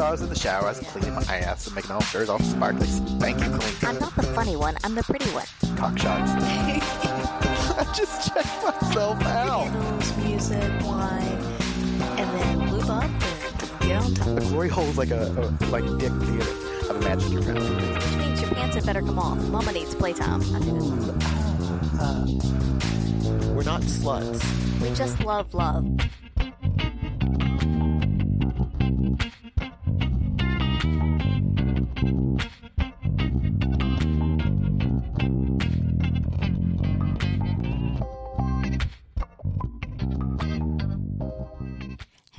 So I was in the shower, I was cleaning my ass and making all sure all sparkly, spanky clean. I'm not the funny one. I'm the pretty one. Cock shots. I just checked myself out. Candles, music, wine, and then lube up and get on top. The glory hole's like a, a like dick theater. I've imagined your family. Which means your pants had better come off. Mama needs playtime. I think uh, that's uh, We're not sluts. We just love love.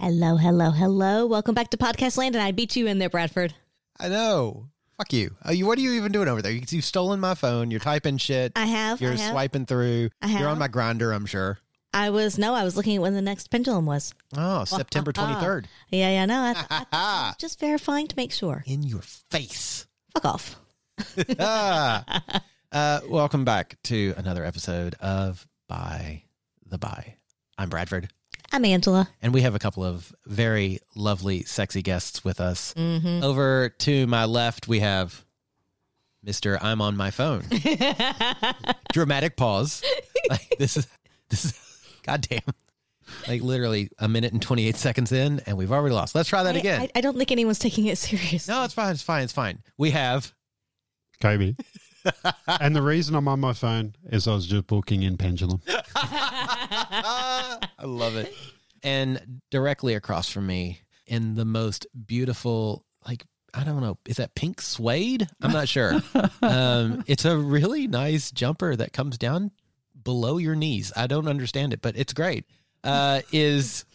Hello, hello, hello. Welcome back to Podcast Land, and I beat you in there, Bradford. I know. Fuck you. Uh, you. What are you even doing over there? You, you've stolen my phone. You're typing shit. I have. You're I have. swiping through. I have. You're on my Grindr, I'm sure. I was no, I was looking at when the next pendulum was. Oh, September 23rd. Yeah, yeah, no. I, I, I just verifying to make sure. In your face. Fuck off. ah. uh, welcome back to another episode of By the By. I'm Bradford, I'm Angela. and we have a couple of very lovely, sexy guests with us. Mm-hmm. Over to my left, we have Mr. I'm on my phone. Dramatic pause. Like this is this is goddamn. Like literally a minute and 28 seconds in, and we've already lost. Let's try that I, again. I, I don't think anyone's taking it serious. no, it's fine. It's fine. It's fine. We have Kobe. And the reason I'm on my phone is I was just booking in Pendulum. I love it. And directly across from me, in the most beautiful, like I don't know, is that pink suede? I'm not sure. um, it's a really nice jumper that comes down below your knees. I don't understand it, but it's great. Uh, is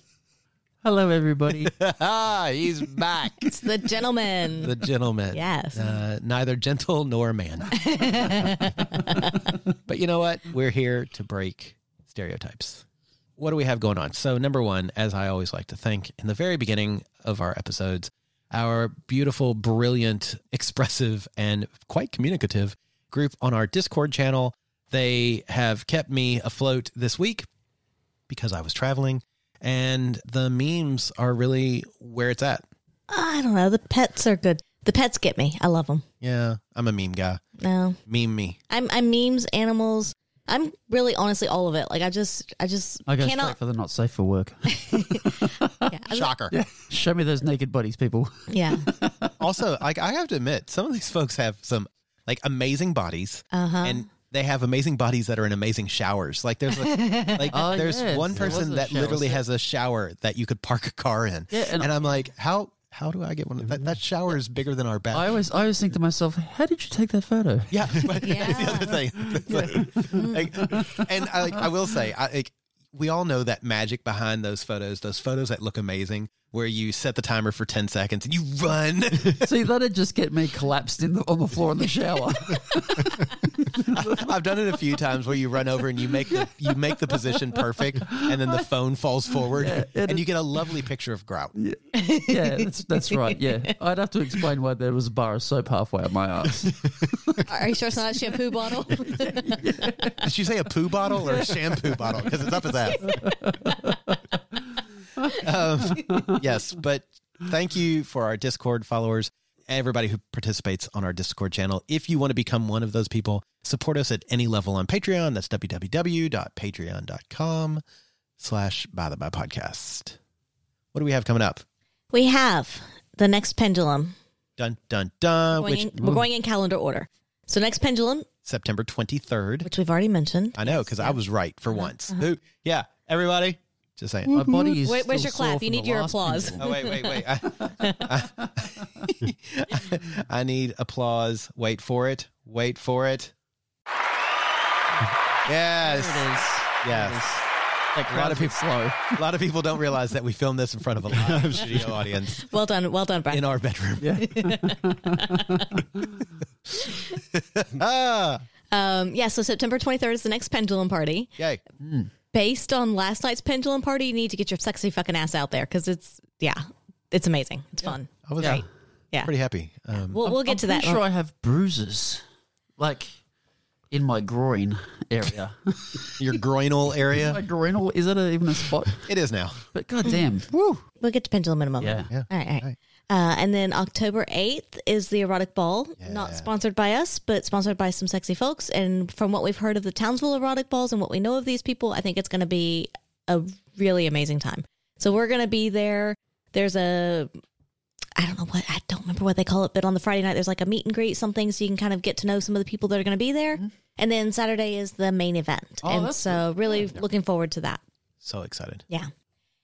Hello, everybody. he's back? It's the gentleman. The gentleman. Yes. Uh, neither gentle nor man. but you know what? We're here to break stereotypes. What do we have going on? So, number one, as I always like to thank in the very beginning of our episodes, our beautiful, brilliant, expressive, and quite communicative group on our Discord channel. They have kept me afloat this week because I was traveling, and the memes are really where it's at. I don't know. The pets are good. The pets get me. I love them. Yeah, I'm a meme guy. No, Meme me. I'm I'm memes, animals. I'm really honestly all of it. Like I just I just I go cannot. straight for the not safe for work. Yeah, I- Shocker. Show me those naked bodies, people. yeah. also, like I have to admit, some of these folks have some like amazing bodies, Uh huh. and they have amazing bodies that are in amazing showers. Like there's a, like Oh, there's yes, one person a that shower literally has a shower that you could park a car in. Yeah, and, and- I'm like, how how do I get one? That, that shower is bigger than our bath. I always, I always think to myself, how did you take that photo? Yeah, but that's the other thing. It's like- like- and I, like, I will say, I, like, we all know that magic behind those photos, those photos that look amazing, where you set the timer for 10 seconds and you run. See, that'd just get me collapsed in the, on the floor in the shower. I've done it a few times where you run over and you make the you make the position perfect, and then the phone falls forward, Yeah, it and you get a lovely picture of grout. yeah, that's, that's right. Yeah, I'd have to explain why there was a bar of soap halfway up my ass. Are you sure it's not a shampoo bottle? Did she say a poo bottle or a shampoo bottle? Because it's up his ass. um, yes, but thank you for our Discord followers, everybody who participates on our Discord channel. If you want to become one of those people, support us at any level on Patreon. That's www.patreon.com slash by the by podcast. What do we have coming up? we have the next pendulum. Dun dun dun. Going Which in, we're going in calendar order. So next pendulum, September twenty third. which we've already mentioned. I know because I was right for uh-huh. once. Uh-huh. Who? Yeah, everybody. Just saying. My body is. Wait, where's your clap? You need your applause. Oh wait, wait, wait! I, I- I need applause. Wait for it. Wait for it. Yes. There it is. Yes. That A lot of people slow. A lot of people don't realize that we filmed this in front of a live studio audience Well done, well done, Brad. in our bedroom. Yeah. ah, Um, yeah, so September 23rd is the next pendulum party. yay! Based on last night's pendulum party, you need to get your sexy fucking ass out there because it's, yeah, it's amazing. It's fun. I was Yeah. Yeah. pretty happy. Um, We'll, we'll get I'm to that. pretty sure I have bruises, like in my groin area. your groinal my area. groinal is it a, even a spot? It is now. But goddamn, woo! We'll get to pendulum in a moment. Yeah. Yeah. All right, all right. Right. Uh, and then October 8th is the erotic ball, Yeah. not sponsored by us, but sponsored by some sexy folks. And from what we've heard of the Townsville erotic balls and what we know of these people, I think it's going to be a really amazing time. So we're going to be there. There's a, I don't know what, I don't remember what they call it, but on the Friday night, there's like a meet and greet, something, so you can kind of get to know some of the people that are going to be there. And then Saturday is the main event. Oh, and so really looking forward to that. So excited. Yeah.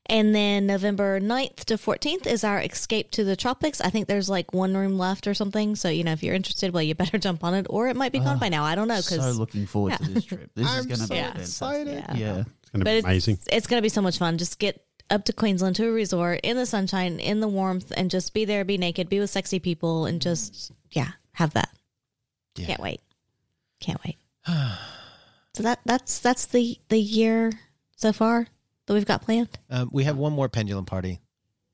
And then November 9th to 14th is our escape to the tropics. I think there's like one room left or something. So, you know, if you're interested, well, you better jump on it or it might be gone ah, by now. I don't know. Cause, So Because, looking forward to this trip. This is I'm going to so be Yeah. fantastic. excited. yeah. Yeah. It's going to be it's, amazing. it's going to be so much fun. Just get up to Queensland to a resort in the sunshine, in the warmth, and just be there, be naked, be with sexy people, and just, yeah, have that. Yeah. Can't wait. Can't wait. so that that's that's the the year so far that we've got planned. Um, we have one more pendulum party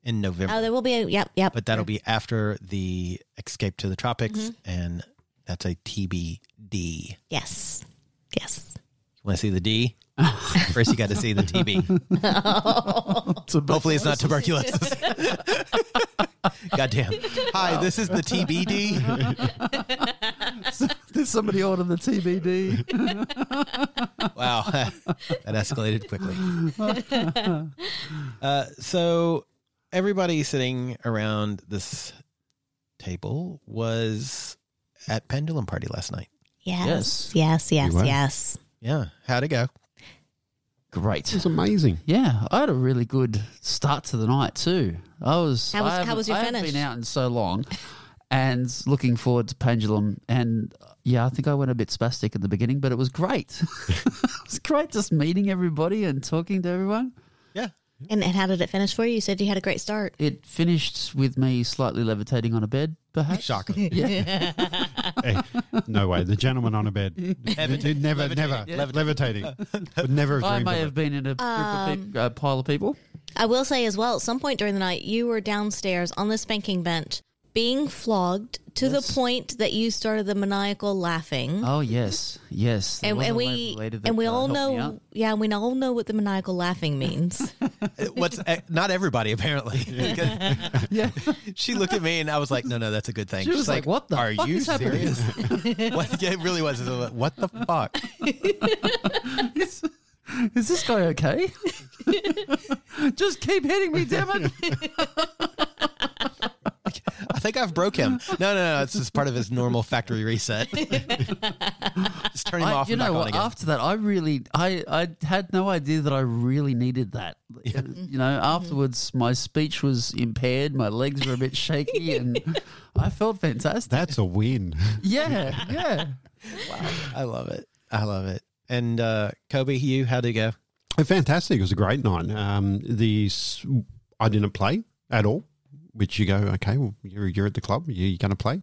in November, Oh, there will be a, yep, yep. but that'll be after the escape to the tropics, Mm-hmm. and that's a TBD. Yes. Yes. You want to see the D? First, you got to see the TB. Hopefully, it's not tuberculosis. Goddamn. Hi, this is the TBD. Did somebody order the TBD? Wow, that escalated quickly. Uh, so, everybody sitting around this table was at Pendulum Party last night. Yes. Yes, yes, You were? yes. Yeah, how'd it go? Great. It was amazing. Yeah, I had a really good start to the night too. I was. How was- I how was your I haven't finish? been out in so long, and looking forward to Pendulum. And uh, yeah, I think I went a bit spastic at the beginning, but it was great. it was great just meeting everybody and talking to everyone. Yeah. And, and how did it finish for you? You said you had a great start. It finished with me slightly levitating on a bed, perhaps. Shocker. Yeah, Hey, no way. The gentleman on a bed. Levitating. never, Levitating. never. Yeah. Levitating. Would never have I may of have it. been in a group of Um, peop uh, pile of people. I will say as well, at some point during the night, you were downstairs on the spanking bench being flogged to Yes. the point that you started the maniacal laughing. Oh yes, yes. And, and we that, and we uh, all know, yeah, we all know what the maniacal laughing means. What's eh, not everybody apparently. Yeah. she looked at me and I was like, "No, no, that's a good thing." She was She's like, "What the Are fuck you is serious?" what, yeah, it really was. Was like, What the fuck? is, is this guy okay? Just keep hitting me, damn it! I think I've broke him. No, no, no. It's just part of his normal factory reset. just turn him I- off you and know back on what? again. After that, I really, I, I had no idea that I really needed that. You know, afterwards, my speech was impaired, my legs were a bit shaky, and I felt fantastic. That's a win. Yeah, yeah. Wow, I love it. I love it. And uh, Kobe, you, how'd it go? Fantastic. It was a great night. Um, the I didn't play at all, which you go, okay, well, you're, you're at the club, you're going to play.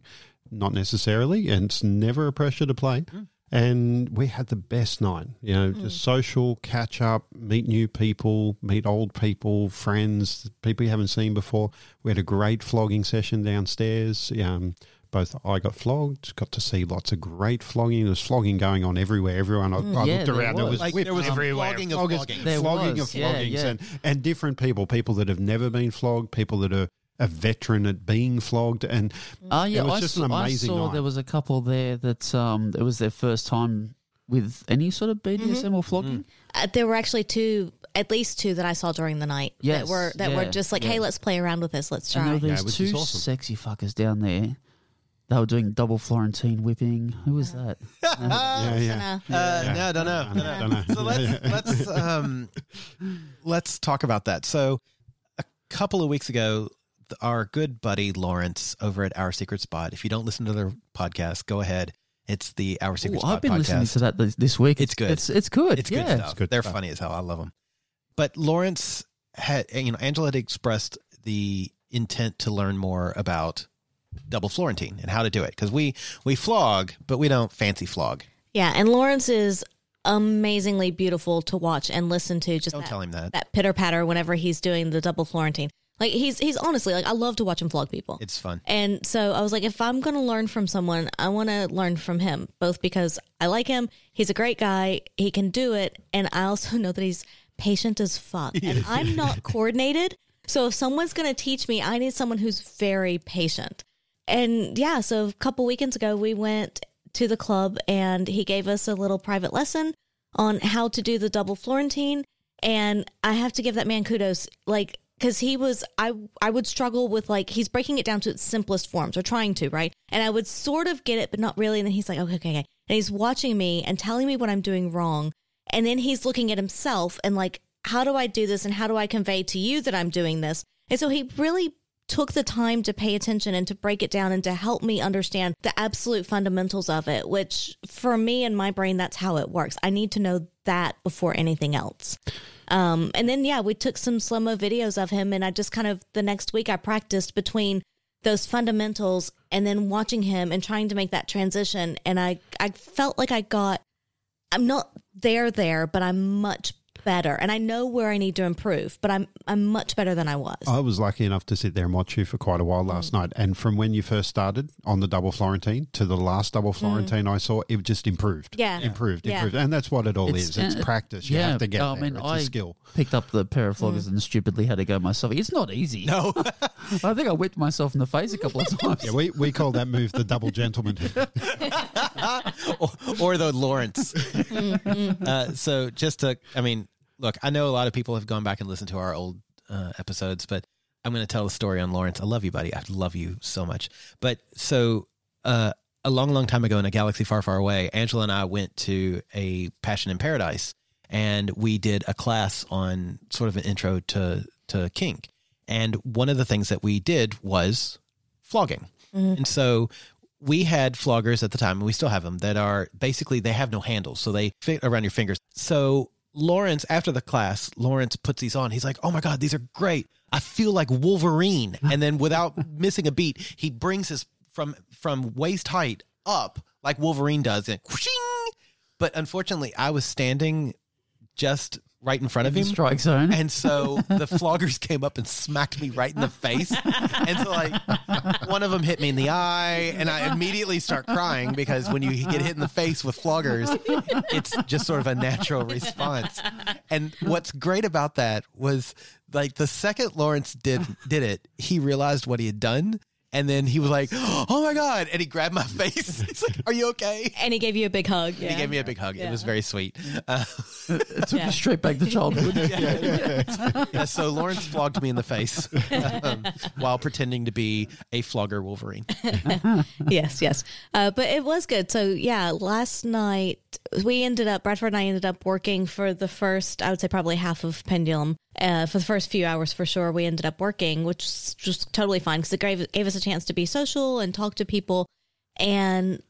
Not necessarily, and it's never a pressure to play. Mm. And we had the best night, you know, mm. just social, catch up, meet new people, meet old people, friends, people you haven't seen before. We had a great flogging session downstairs. Um, both I got flogged, got to see lots of great flogging. There was flogging going on everywhere. Everyone I, mm. I yeah, looked around, there was. Like, there was everywhere. flogging of Floggers- flogging. Flogging was, of yeah, floggings yeah. and and different people, people that have never been flogged, people that are a veteran at being flogged, and Oh yeah, It was I just saw, an I saw night. there was a couple there that um, it was their first time with any sort of BDSM or flogging. Uh, there were actually two, at least two that I saw during the night Yes, that were that were just like, yeah. hey, let's play around with this, let's And try. there were these which two awesome. sexy fuckers down there. They were doing double Florentine whipping. Who was that? yeah, yeah. Uh, Yeah. No, don't know. I know, don't know. So let's let's um, let's talk about that. So a couple of weeks ago, th- our good buddy Lawrence over at Our Secret Spot. If you don't listen to their podcast, go ahead. It's the Our Secret Ooh, Spot I've been podcast. listening to that this, this week. It's good. It's it's good. It's yeah. good stuff. good They're stuff. funny as hell. I love them. but Lawrence had, you know, Angela had expressed the intent to learn more about double Florentine and how to do it because we we flog, but we don't fancy flog. Yeah, and Lawrence is amazingly beautiful to watch and listen to. Just Don't that, tell him that. that pitter patter whenever he's doing the double Florentine. Like he's he's honestly like I love to watch him flog people. It's fun. And so I was like, if I'm going to learn from someone, I want to learn from him, both because I like him. He's a great guy. He can do it. And I also know that he's patient as fuck. And I'm not coordinated. So if someone's going to teach me, I need someone who's very patient. And yeah, so a couple weekends ago, we went to the club and he gave us a little private lesson on how to do the double Florentine. And I have to give that man kudos. Like, because he was I I would struggle with like he's breaking it down to its simplest forms or trying to right? And I would sort of get it but not really and then he's like okay okay okay. And he's watching me and telling me what I'm doing wrong and then he's looking at himself and like how do I do this and how do I convey to you that I'm doing this? And so he really took the time to pay attention and to break it down and to help me understand the absolute fundamentals of it which for me and my brain that's how it works. I need to know that before anything else um, and then yeah, we took some slow mo videos of him, and I just kind of the next week I practiced between those fundamentals and then watching him and trying to make that transition. And I I felt like I got I'm not there there, but I'm much better, and I know where I need to improve, but I'm I'm much better than I was. I was lucky enough to sit there and watch you for quite a while last night. And from when you first started on the double Florentine to the last double Florentine I saw, it just improved. Yeah. Improved, Yeah. improved. And that's what it all It's- is. It's uh, practice. You yeah, have to get I there. mean, it's I- a skill. Picked up the pair of floggers and stupidly had to go myself. It's not easy. No, I think I whipped myself in the face a couple of times. Yeah, we, we call that move the double gentleman. or, or the Lawrence. uh, so just to, I mean, look, I know a lot of people have gone back and listened to our old uh, episodes, but I'm going to tell the story on Lawrence. I love you, buddy. I love you so much. But so uh, a long, long time ago in a galaxy far, far away, Angela and I went to a Passion in Paradise, and we did a class on sort of an intro to to kink. And one of the things that we did was flogging. And so we had floggers at the time, and we still have them that are basically they have no handles, so they fit around your fingers. So Lawrence, after the class, Lawrence puts these on. He's like, "Oh my god, these are great! I feel like Wolverine." And then, without missing a beat, he brings his from from waist height up like Wolverine does, and whooshing. But unfortunately, I was standing just right in front of him, strike zone. and so the floggers came up and smacked me right in the face. And so, like, one of them hit me in the eye, and I immediately start crying because when you get hit in the face with floggers, it's just sort of a natural response. And what's great about that was like the second Lawrence did did it, he realized what he had done. And then he was like, "Oh my god!" And he grabbed my face. He's like, "Are you okay?" and he gave you a big hug. Yeah. He gave me a big hug. It was very sweet. Uh, it took Yeah. you straight back to childhood. yeah, so Lawrence flogged me in the face um, while pretending to be a flogger Wolverine. yes, yes. Uh, but it was good. So yeah, last night we ended up Bradford and I ended up working for the first, I would say probably half of Pendulum. Uh, for the first few hours, for sure, we ended up working, which is just totally fine because it gave, gave us a chance to be social and talk to people. And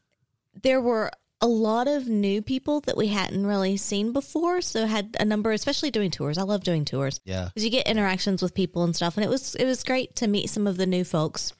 there were a lot of new people that we hadn't really seen before. So had a number, especially doing tours. I love doing tours Yeah. because you get interactions with people and stuff and it was it was great to meet some of the new folks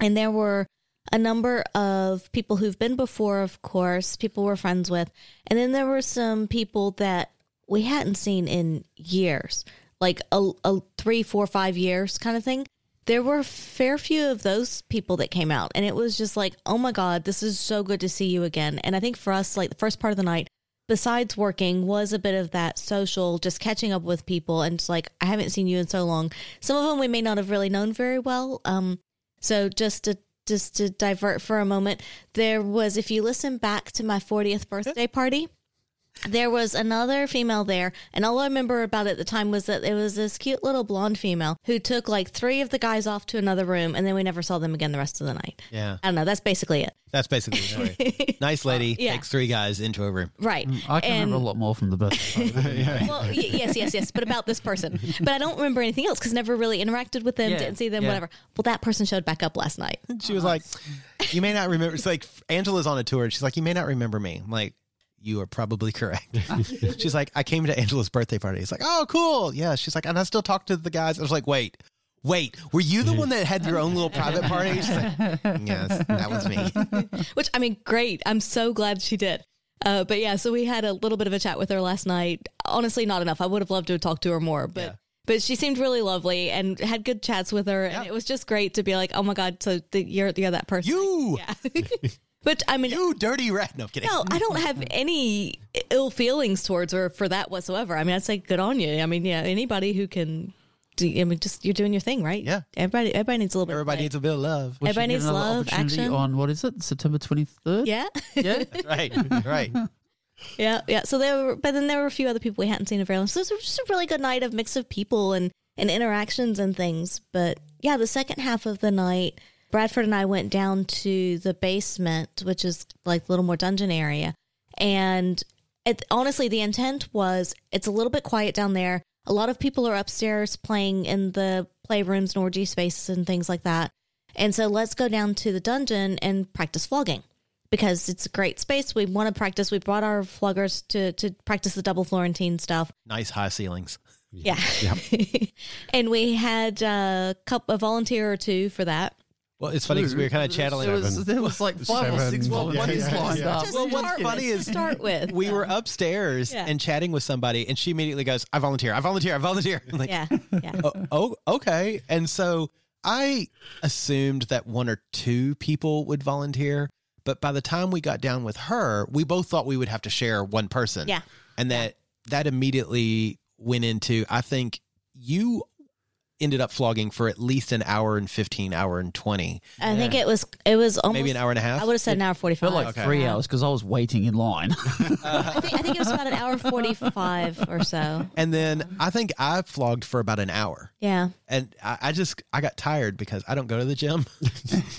and there were a number of people who've been before of course people we're friends with and then there were some people that we hadn't seen in years like a, a three four five years kind of thing there were a fair few of those people that came out. And it was just like oh my god this is so good to see you again. And i think for us like the first part of the night besides working was a bit of that social just catching up with people and just like i haven't seen you in so long. Some of them we may not have really known very well. Um so just to just to divert for a moment there was if you listen back to my 40th birthday party there was another female there, and all I remember about it at the time was that there was this cute little blonde female who took like three of the guys off to another room, and then we never saw them again the rest of the night. Yeah. I don't know. That's basically it. That's basically the story. nice lady Yeah. takes three guys into a room. Right. Mm, I can And- remember a lot more from the birthday. party. Well, y- yes, yes, yes, but about this person. But I don't remember anything else because never really interacted with them, Yeah, didn't see them, yeah. whatever. Well, that person showed back up last night. She was like, "You may not remember." It's like Angela's on a tour. and She's like, "You may not remember me." I'm like, you are probably correct. She's like, I came to Angela's birthday party. It's like, oh, cool. Yeah. She's like, and I still talk to the guys. I was like, wait, wait, were you the one that had your own little private party? She's like, yes, that was me. Which I mean, great. I'm so glad she did. Uh, but yeah, so we had a little bit of a chat with her last night. Honestly, not enough. I would have loved to have talked to her more, but Yeah. but she seemed really lovely and had good chats with her, and it was just great to be like, oh my god, so the, you're you're that person. You, yeah. But I mean, you dirty rat. No, I'm kidding. no, I don't have any ill feelings towards her for that whatsoever. I mean, I'd say good on you. I mean, yeah, anybody who can. Do, I mean, just you're doing your thing, right? Yeah. Everybody, everybody needs a little bit. Everybody play. needs a bit of love. Was she Everybody given needs another love, opportunity action. on what is it? September twenty third. Yeah. Yeah. right, right. Yeah, yeah. So there were, but then there were a few other people we hadn't seen in very long. So it was just a really good night of mix of people and and interactions and things. But yeah, the second half of the night, Bradford and I went down to the basement, which is like a little more dungeon area, and it honestly the intent was it's a little bit quiet down there. A lot of people are upstairs playing in the playrooms and orgy spaces and things like that. And so let's go down to the dungeon and practice flogging because it's a great space. We want to practice. We brought our floggers to to practice the double Florentine stuff. Nice high ceilings. Yeah, and we had a couple a volunteer or two for that. Well, it's funny because we were kind of channeling. It was, there was like five or six Well, volunteers yeah, yeah, lined yeah. up. Just well, what's start funny is- to start with. we were upstairs Yeah. and chatting with somebody, and she immediately goes, "I volunteer. I volunteer. I volunteer." I'm like, yeah, yeah. oh, oh, okay. And so I assumed that one or two people would volunteer, but by the time we got down with her, we both thought we would have to share one person. Yeah. and that that immediately went into. I think you ended up flogging for at least an hour and fifteen, hour and twenty, I think it was it was almost maybe an hour and a half. I would have said an hour forty five. Felt like three hours because I was waiting in line. I think I think it was about an hour forty five or so. and then I think I flogged for about an hour. Yeah. And I, I just I got tired because I don't go to the gym.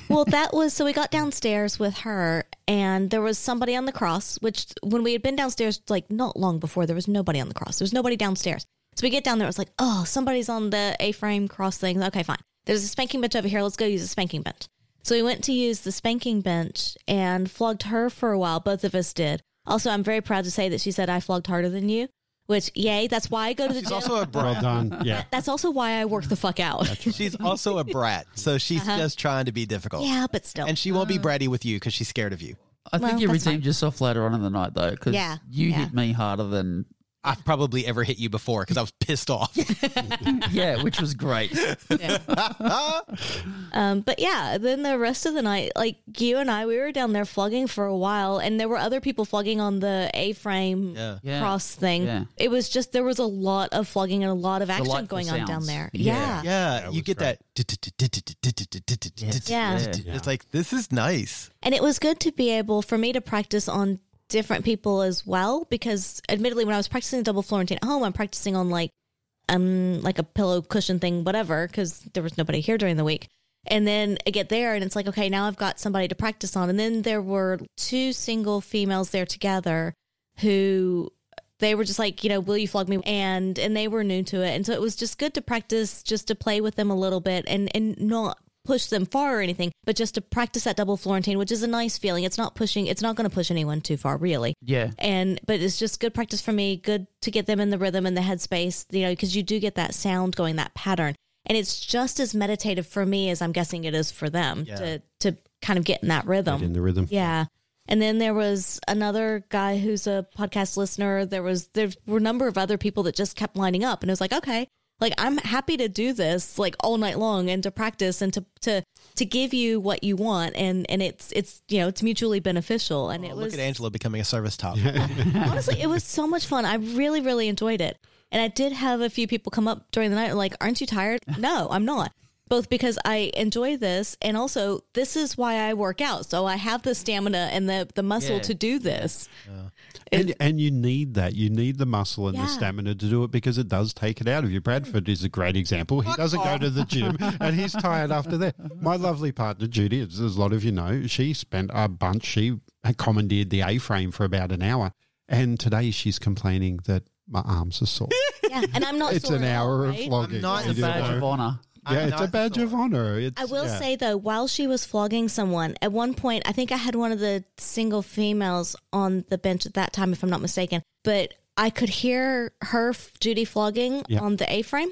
Well, that was so we got downstairs with her, and there was somebody on the cross. Which, when we had been downstairs, like not long before, there was nobody on the cross. There was nobody downstairs. So we get down there. It was like, oh, somebody's on the A-frame cross thing. Okay, fine. There's a spanking bench over here. Let's go use the spanking bench. So we went to use the spanking bench and flogged her for a while. Both of us did. Also, I'm very proud to say that she said I flogged harder than you. Which, yay! That's why I go to the She's gym. also a Well brat. done. Yeah. that's also why I work the fuck out. She's also a brat, so she's uh-huh. just trying to be difficult. yeah, but still. And she won't be uh-huh. bratty with you because she's scared of you. I think Well, you that's redeemed yourself later on in the night though, because Yeah, you yeah. hit me harder than I've probably ever hit you before because I was pissed off. yeah, which was great. Um, but yeah, then the rest of the night, like you and I, we were down there flogging for a while, and there were other people flogging on the A-frame Yeah. Yeah. cross thing. Yeah. It was just there was a lot of flogging and a lot of action Delightful going on down there. Yeah. Yeah, Yeah, That you get great. that. Yeah. It's like this is nice. and it was good to be able for me to practice on different people as well because admittedly when I was practicing the double Florentine at home, I'm practicing on like um like a pillow cushion thing, whatever, because there was nobody here during the week. And then I get there and it's like, okay, now I've got somebody to practice on. And then there were two single females there together who they were just like, you know, will you flog me? And and they were new to it. And so it was just good to practice just to play with them a little bit and and not push them far or anything, but just to practice that double Florentine, which is a nice feeling. It's not pushing it's not gonna push anyone too far, really Yeah. and but it's just good practice for me good to get them in the rhythm and the headspace you know because you do get that sound going that pattern and it's just as meditative for me as i'm guessing it is for them Yeah. to to kind of get in that rhythm Get in the rhythm. yeah and then there was another guy who's a podcast listener there was there were a number of other people that just kept lining up and it was like okay like i'm happy to do this like all night long and to practice and to to to give you what you want and and it's it's you know it's mutually beneficial and Oh, it look was look at Angela becoming a service top. honestly, it was so much fun. I really, really enjoyed it. And I did have a few people come up during the night like, Aren't you tired? No, I'm not. Both because I enjoy this and also this is why I work out. So I have the stamina and the, the muscle Yeah. to do this. And, and you need that. You need the muscle and Yeah. the stamina to do it because it does take it out of you. Bradford is a great example. He doesn't go to the gym and he's tired after that. My lovely partner, Judy, as as a lot of you know, she spent a bunch. She commandeered the A frame for about an hour. And today she's complaining that my arms are sore. Yeah. And I'm not it's sore an at all, hour of right? flogging. I'm not You a badge of honor. I- Yeah, it's a badge of honor. It's, I will yeah. say though, while she was flogging someone, at one point, I think I had one of the single females on the bench at that time, if I'm not mistaken. But I could hear her, Judy, flogging Yeah. on the A frame,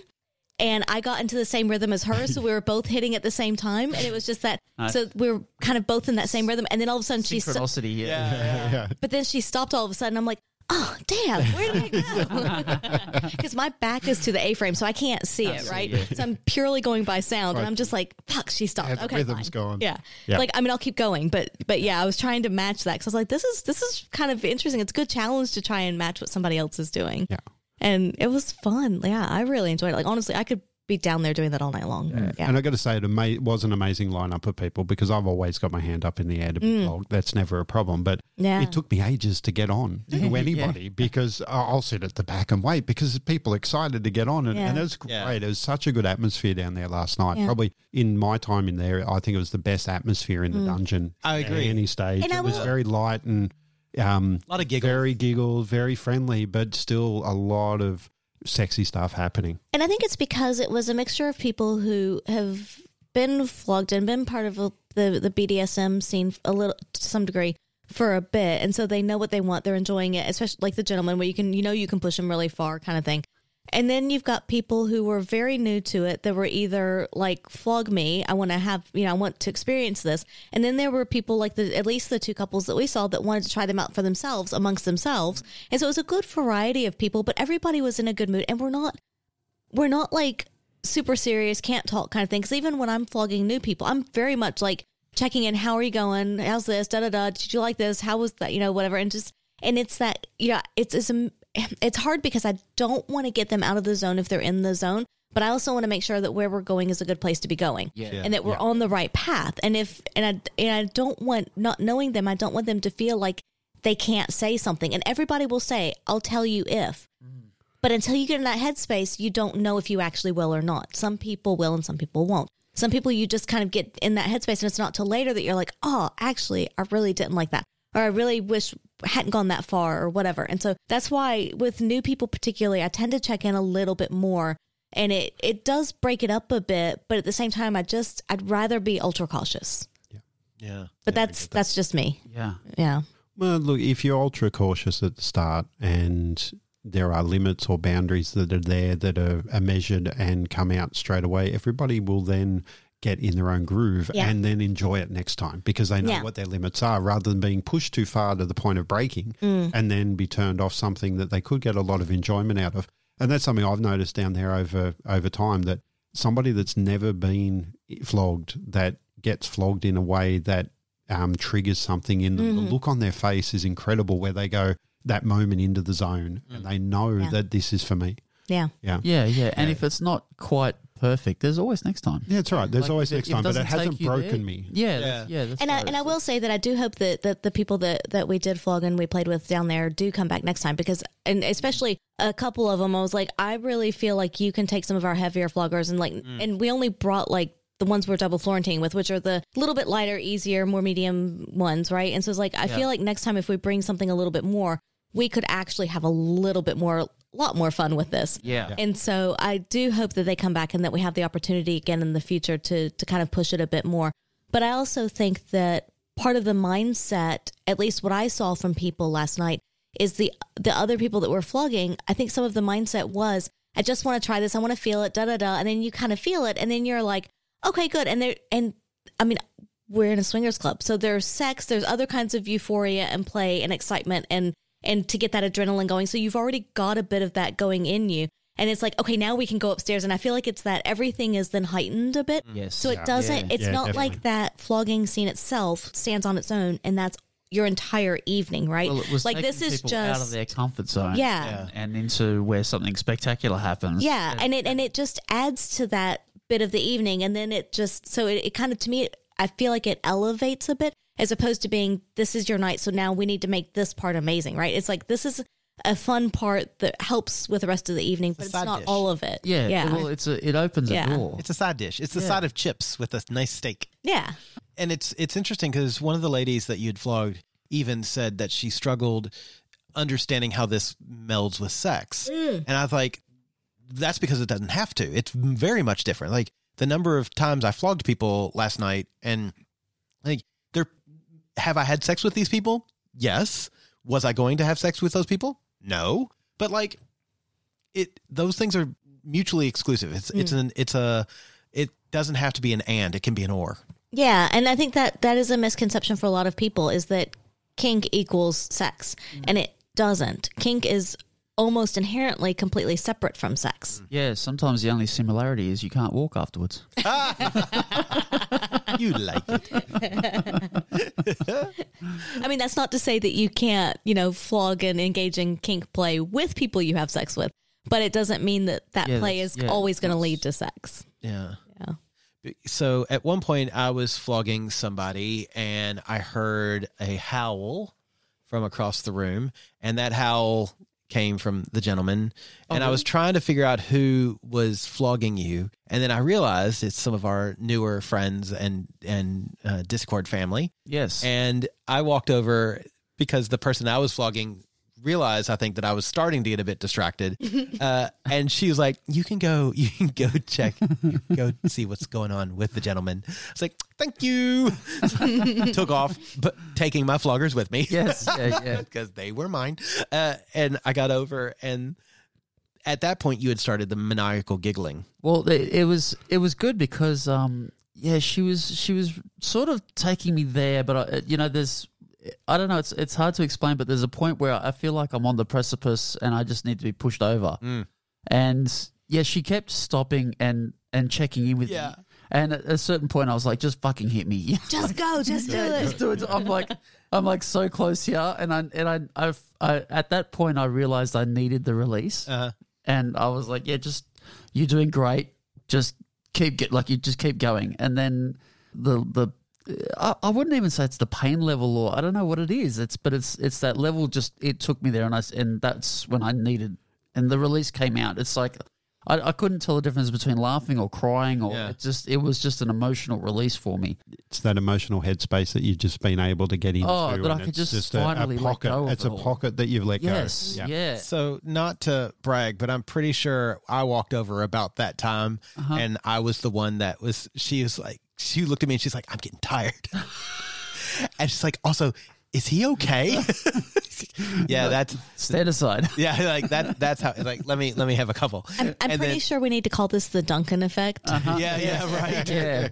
and I got into the same rhythm as her, so we were both hitting at the same time, and it was just that. Nice. So we were kind of both in that same rhythm, and then all of a sudden she, sto- Synchronicity here. yeah. but then she stopped all of a sudden. I'm like. Oh damn! Where did I go? Because my back is to the A-frame, so I can't see it. Right, so I'm purely going by sound, and I'm just like, "Fuck!" She stopped. Yeah, okay, rhythm's fine. gone. Yeah. Yeah. like I mean, I'll keep going, but but yeah, I was trying to match that because I was like, this is this is kind of interesting. It's a good challenge to try and match what somebody else is doing. Yeah. and it was fun. Yeah, I really enjoyed it. Like honestly, I could be down there doing that all night long. Yeah, And I got to say, it ama- was an amazing lineup of people because I've always got my hand up in the air to be flogged. That's never a problem. But Mm. Yeah. it took me ages to get on to anybody because I- I'll sit at the back and wait because people are excited to get on. And, and it was Yeah. great. It was such a good atmosphere down there last night. Yeah. Probably in my time in there, I think it was the best atmosphere in the dungeon. I agree. At any stage. Mm. And I it was will- very light and um, A lot of giggles. very giggles, very friendly, but still a lot of sexy stuff happening. And I think it's because it was a mixture of people who have been flogged and been part of a, the the BDSM scene a little to some degree for a bit, and so they know what they want. They're enjoying it, especially like the gentleman, where you can you know you can push them really far, kind of thing. And then you've got people who were very new to it that were either like flog me, I want to have, you know, I want to experience this. And then there were people like the at least the two couples that we saw that wanted to try them out for themselves amongst themselves. And so it was a good variety of people, but everybody was in a good mood and we're not we're not like super serious, can't talk kind of thing. Because even when I'm flogging new people, I'm very much like checking in. How are you going? How's this? Da da da. Did you like this? How was that? You know, whatever. And just and it's that yeah, it's it's um, it's hard because I don't want to get them out of the zone if they're in the zone. But I also want to make sure that where we're going is a good place to be going, Yeah. and that we're on the right path. And if and I and I don't want not knowing them, I don't want them to feel like they can't say something. And everybody will say, "I'll tell you if." Mm. But until you get in that headspace, you don't know if you actually will or not. Some people will and some people won't. Some people you just kind of get in that headspace and it's not till later that you're like, oh, actually, I really didn't like that. Or I really wish hadn't gone that far or whatever. And so that's why with new people particularly, I tend to check in a little bit more. And it, it does break it up a bit, but at the same time, I just I'd rather be ultra cautious. Yeah. Yeah. But that's that's just me. Yeah. Yeah. Well, look, if you're ultra cautious at the start and there are limits or boundaries that are there that are, are measured and come out straight away, everybody will then get in their own groove Yeah. and then enjoy it next time because they know Yeah. what their limits are rather than being pushed too far to the point of breaking Mm. and then be turned off something that they could get a lot of enjoyment out of. And that's something I've noticed down there over over time that somebody that's never been flogged that gets flogged in a way that um, triggers something in them. Mm-hmm. The look on their face is incredible where they go that moment into the zone and they know Yeah. that this is for me. Yeah. Yeah. Yeah, yeah. And if it's not quite perfect, there's always next time. Yeah, it's right. There's Like, always next if time, but it hasn't broken there- me. Yeah, that's- yeah. That's and I and I will say that I do hope that, that the people that, that we did flog and we played with down there do come back next time because and especially a couple of them I was like I really feel like you can take some of our heavier floggers and like mm. and we only brought like the ones we're double Florentine with, which are the little bit lighter, easier, more medium ones, right? And so it's like I feel like next time if we bring something a little bit more, we could actually have a little bit more, a lot more fun with this. Yeah. And so I do hope that they come back and that we have the opportunity again in the future to to kind of push it a bit more. But I also think that part of the mindset, at least what I saw from people last night, is the the other people that were flogging. I think some of the mindset was, I just want to try this, I want to feel it, da da da, and then you kind of feel it, and then you're like, okay, good, and there and I mean. We're in a swingers club, so there's sex, there's other kinds of euphoria and play and excitement, and and to get that adrenaline going. So you've already got a bit of that going in you. And it's like, okay, now we can go upstairs. And I feel like it's that everything is then heightened a bit. Yes. So it doesn't, Yeah. it's Yeah, not definitely. like that flogging scene itself stands on its own and that's your entire evening, right? Well, it was like this is just out of their comfort zone. Yeah. And, and into where something spectacular happens. Yeah, and it and it just adds to that bit of the evening, and then it just so it, it kind of to me, I feel like it elevates a bit as opposed to being this is your night, so now we need to make this part amazing, right? It's like this is a fun part that helps with the rest of the evening, but a it's not dish. all of it. Yeah. yeah, Well, it's a, it opens Yeah. a door. It's a side dish. It's the Yeah. side of chips with a nice steak. yeah. And it's it's interesting because one of the ladies that you'd flogged even said that she struggled understanding how this melds with sex. Mm. And I was like, that's because it doesn't have to. It's very much different. Like the number of times I flogged people last night, and like, there, have I had sex with these people? Yes. Was I going to have sex with those people? No. But like, it those things are mutually exclusive. It's it's mm. an it's a it doesn't have to be an and. It can be an or. Yeah, and I think that that is a misconception for a lot of people is that kink equals sex, mm. and it doesn't. Kink is almost inherently completely separate from sex. Yeah, sometimes the only similarity is you can't walk afterwards. You like it. I mean, that's not to say that you can't, you know, flog and engage in kink play with people you have sex with, but it doesn't mean that that Yeah, play is yeah, always going to lead to sex. Yeah. Yeah. So at one point, I was flogging somebody, and I heard a howl from across the room, and that howl came from the gentleman. And I was trying to figure out who was flogging you, and then I realized it's some of our newer friends and and uh, Discord family. Yes. And I walked over because the person I was flogging realized I think that I was starting to get a bit distracted. Uh, and she was like, You can go, you can go check, go see what's going on with the gentleman. I was like, Thank you. Took off, but taking my floggers with me. yes. Yeah. Yeah. Because they were mine. Uh, and I got over and at that point you had started the maniacal giggling. Well, it, it was it was good because um yeah she was she was sort of taking me there, but I, you know there's I don't know it's it's hard to explain, but there's a point where I feel like I'm on the precipice and I just need to be pushed over, Mm. and yeah, she kept stopping and and checking in with Yeah. me, and at a certain point I was like, just fucking hit me. Just go, just do it. Just do it. I'm like, I'm like so close here, and I and I, I've, I at that point I realized I needed the release, Uh-huh. and I was like, yeah, just you're doing great. Just keep get like you just keep going, and then the the. I, I wouldn't even say it's the pain level, or I don't know what it is. It's but it's it's that level. Just it took me there, and I and that's when I needed, and the release came out. It's like I, I couldn't tell the difference between laughing or crying, or Yeah. it just it was just an emotional release for me. It's that emotional headspace that you've just been able to get into. Oh, that I and could it's just a- a, finally let pocket. go of It's it a all. pocket that you've let go. Yes, go. yeah. So, not to brag, but I'm pretty sure I walked over about that time, Uh-huh. and I was the one that was. She was like, she looked at me and she's like, "I'm getting tired," and she's like, "Also, is he okay?" yeah, that's Stand aside. yeah, like that. That's how. Like, let me let me have a couple. I'm, I'm And pretty then- sure we need to call this the Duncan effect. Yeah, yeah, right. Yeah.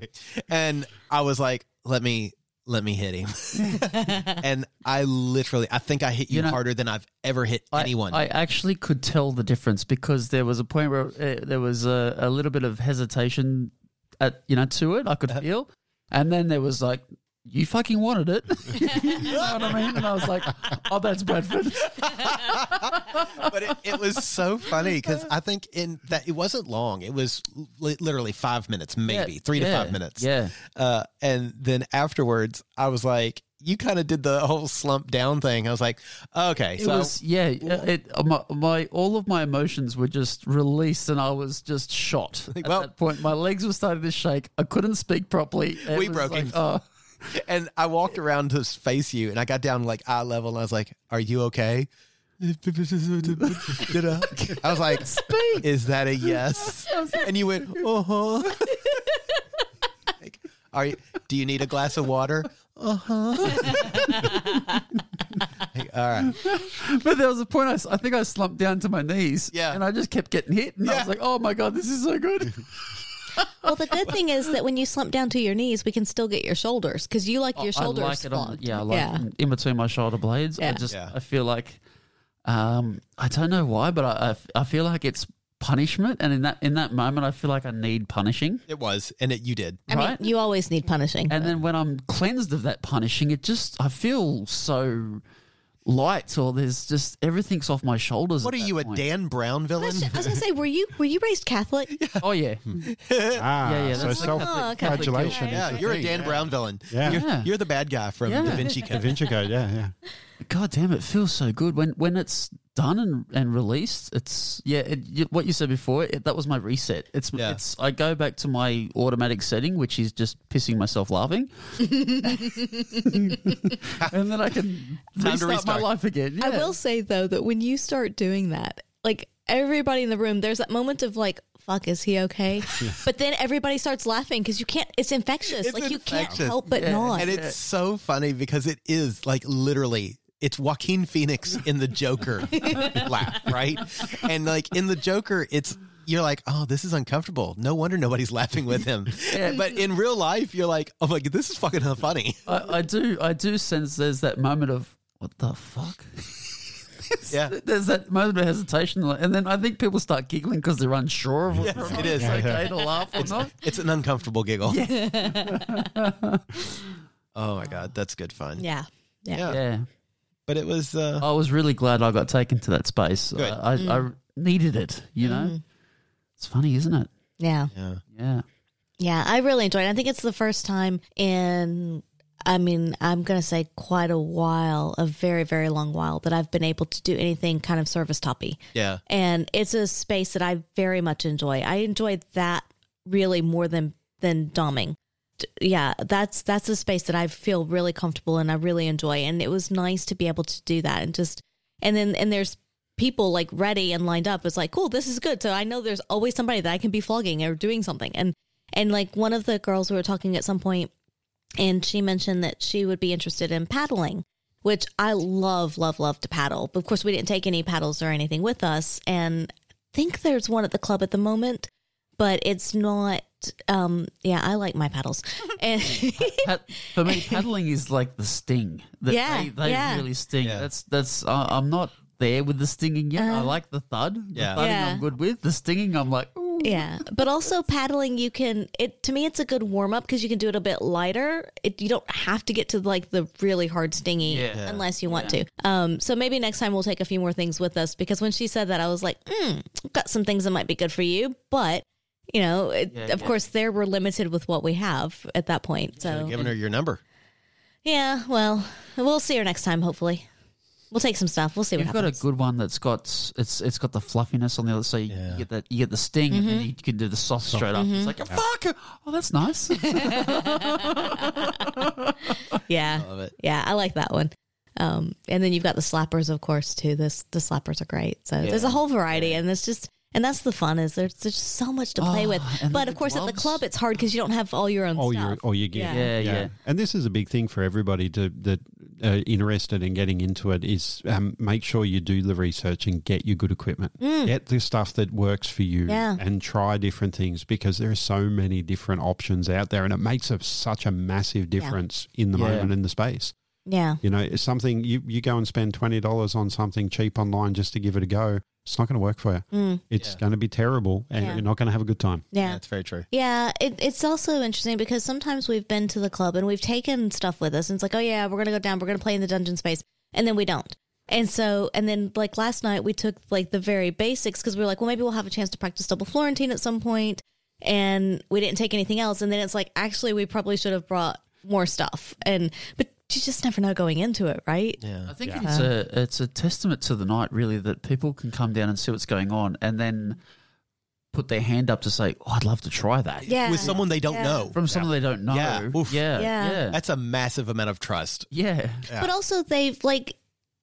And I was like, "Let me." Let me hit him, and I literally, I think I hit you, You know, harder than I've ever hit I- anyone. I, actually could tell the difference because there was a point where uh, there was a, a little bit of hesitation at you know to it. I could feel, and then there was like. You fucking wanted it. you know what I mean? And I was like, oh, that's Bradford. but it, it was so funny because I think in that it wasn't long. It was li- literally five minutes, maybe Yeah, three to yeah, five minutes. Yeah. Uh, and then afterwards, I was like, "You kind of did the whole slump down thing." I was like, "Okay, It so was, yeah, it, my, my, all of my emotions were just released and I was just shot. At Well- that point, my legs were starting to shake. I couldn't speak properly. It We broke like. Oh, and I walked around to face you, and I got down like eye level, and I was like, "Are you okay?" I was like, "Is that a yes?" And you went, "Uh huh." like, are you? Do you need a glass of water? Uh huh. all right. But there was a point I, I think I slumped down to my knees. Yeah. And I just kept getting hit. And I was like, oh my God, this is so good. Well, the good thing is that when you slump down to your knees, we can still get your shoulders because you like your shoulders I like it on, flogged. yeah, I like yeah. in between my shoulder blades. I just, Yeah. I feel like, um, I don't know why, but I I feel like it's punishment. And in that, in that moment, I feel like I need punishing. It was, and it you did. I mean, you always need punishing. And then when I'm cleansed of that punishing, it just, I feel so light or there's just, everything's off my shoulders. What at are that you, a. Dan Brown villain? Question- I was gonna say, were you were you raised Catholic? Oh, yeah. Ah, Yeah, yeah, so that's like Oh, okay. self-flagellation. Yeah, is the you're a thing, Dan yeah. Brown villain. Yeah. You're, Yeah. you're the bad guy from Yeah. Da Vinci Code. Da Vinci Code, yeah, yeah. God damn, it feels so good when when it's done and, and released. It's yeah, it, you, what you said before. It, that was my reset. It's Yeah. it's. I go back to my automatic setting, which is just pissing myself laughing, and then I can Time to restart my life again. I will say though that when you start doing that, like everybody in the room, there's that moment of like fuck is he okay? But then everybody starts laughing because you can't. It's infectious. It's like you can't help but not. And it's so funny because it is like literally it's Joaquin Phoenix in the Joker laugh, right? And like in the Joker, it's you're like, oh, this is uncomfortable. No wonder nobody's laughing with him. But in real life, you're like, oh my god, this is fucking funny. I, I do I do sense there's that moment of what the fuck. Yeah. There's that moment of hesitation, and then I think people start giggling because they're unsure of whether Yes, it is. it's okay to laugh or not. It's an uncomfortable giggle. oh my god, that's good fun. yeah. Yeah. Yeah. Yeah, But it was uh I was really glad I got taken to that space. Good. I, I, I needed it. You know, it's funny, isn't it? Yeah. yeah. Yeah. Yeah, I really enjoyed it. I think it's the first time in, I mean, I'm going to say quite a while, a very, very long while, that I've been able to do anything kind of service toppy. Yeah. And it's a space that I very much enjoy. I enjoy that really more than than doming. Yeah, that's that's a space that I feel really comfortable and I really enjoy. And it was nice to be able to do that and just and then and there's people like ready and lined up. It's like, cool, this is good. So I know there's always somebody that I can be flogging or doing something. And and like one of the girls we were talking at some point, and she mentioned that she would be interested in paddling, which I love, love, love to paddle. But of course, we didn't take any paddles or anything with us. And I think there's one at the club at the moment, but it's not. Um, yeah, I like my paddles. And Pat, for me, paddling is like the sting. That Yeah, they, they yeah. really sting. Yeah. That's that's. Uh, I'm not there with the stinging yet. I like the thud. The Yeah. thudding Yeah. I'm good with. The stinging, I'm like, ooh. yeah, but also paddling, you can. It to me, it's a good warm up because you can do it a bit lighter. It you don't have to get to like the really hard stingy Yeah. unless you want to. Um, so maybe next time we'll take a few more things with us because when she said that, I was like, mm, got some things that might be good for you, but. You know, it, Yeah, of yeah. course, there we're limited with what we have at that point. So, Should've her your number. yeah, well, we'll see her next time. Hopefully, we'll take some stuff. We'll see what You've got a good one that's got it's it's got the fluffiness on the other side. You Yeah. get that you get the sting, and Mm-hmm. then you can do the soft straight up. It's like oh, fuck. Oh, that's nice. yeah, Love it. yeah, I like that one. Um, and then you've got the slappers, of course, too. This the slappers are great. So there's a whole variety, and it's just and that's the fun is there's there's just so much to play Oh, with. But of course, at the club, it's hard because you don't have all your own all stuff. your all your gear. Yeah. Yeah, yeah. And this is a big thing for everybody to that uh, interested in getting into it is um, make sure you do the research and get your good equipment. Get the stuff that works for you Mm. Yeah. and try different things because there are so many different options out there and it makes a, such a massive difference in the Yeah. moment in the space. yeah, You know, it's something you, you go and spend twenty dollars on something cheap online just to give it a go. It's not going to work for you. Mm. It's Yeah. going to be terrible, and Yeah. you're not going to have a good time. yeah. That's very true. Yeah, it, it's also interesting because sometimes we've been to the club and we've taken stuff with us, and it's like, oh yeah, we're gonna go down, we're gonna play in the dungeon space, and then we don't. And so, and then like last night, we took like the very basics because we were like, well, maybe we'll have a chance to practice double Florentine at some point, and we didn't take anything else. And then it's like, actually, we probably should have brought more stuff. And but you just never know going into it, right? Yeah. I think it's a it's a testament to the night, really, that people can come down and see what's going on, and then put their hand up to say, oh, "I'd love to try that." Yeah, With someone they don't Yeah. know. from someone they don't know. Yeah. Oof. Yeah, Yeah. yeah, That's a massive amount of trust. yeah. Yeah. But also, they've like,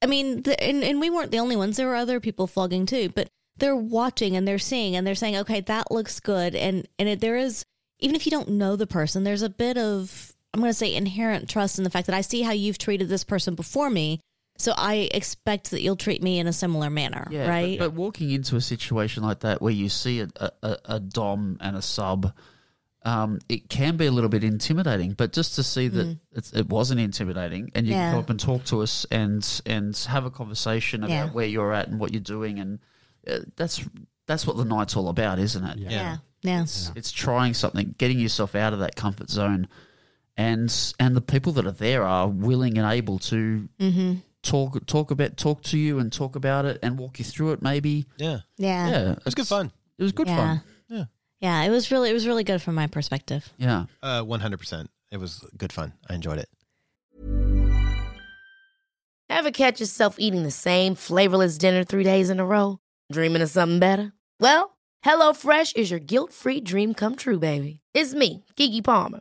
I mean, the, and, and we weren't the only ones. There were other people flogging too, but they're watching and they're seeing and they're saying, okay, that looks good. And, and it, there is, even if you don't know the person, there's a bit of, I'm going to say inherent trust in the fact that I see how you've treated this person before me. So I expect that you'll treat me in a similar manner, Yeah, right? But, but walking into a situation like that where you see a, a, a- a dom and a sub, um, it can be a little bit intimidating. But just to see that it's, it wasn't intimidating, and you Mm. Yeah. can come up and talk to us and and have a conversation about Yeah. where you're at and what you're doing, and uh, that's that's what the night's all about, isn't it? yeah. Yeah. It's trying something, getting yourself out of that comfort zone, and and the people that are there are willing and able to Mm-hmm. talk talk about talk to you and talk about it and walk you through it. Maybe, Yeah. Yeah. yeah, It was good fun. It was good yeah. fun. Yeah. Yeah. It was really, it was really good from my perspective. Yeah, Uh, 100%. It was good fun. I enjoyed it. Ever catch yourself eating the same flavorless dinner three days in a row? Dreaming of something better? Well, HelloFresh is your guilt-free dream come true, baby. It's me, Keke Palmer.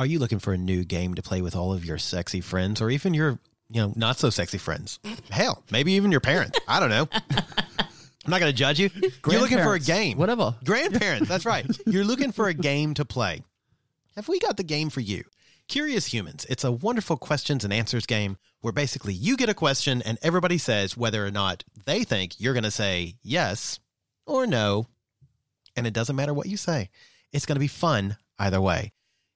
Are you looking for a new game to play with all of your sexy friends or even your, you know, not so sexy friends? Hell, maybe even your parents. I don't know. I'm not going to judge you. You're looking for a game. whatever. Grandparents, that's right. You're looking for a game to play. Have we got the game for you? Curious Humans. It's a wonderful questions and answers game where basically you get a question and everybody says whether or not they think you're going to say yes or no. And it doesn't matter what you say. It's going to be fun either way.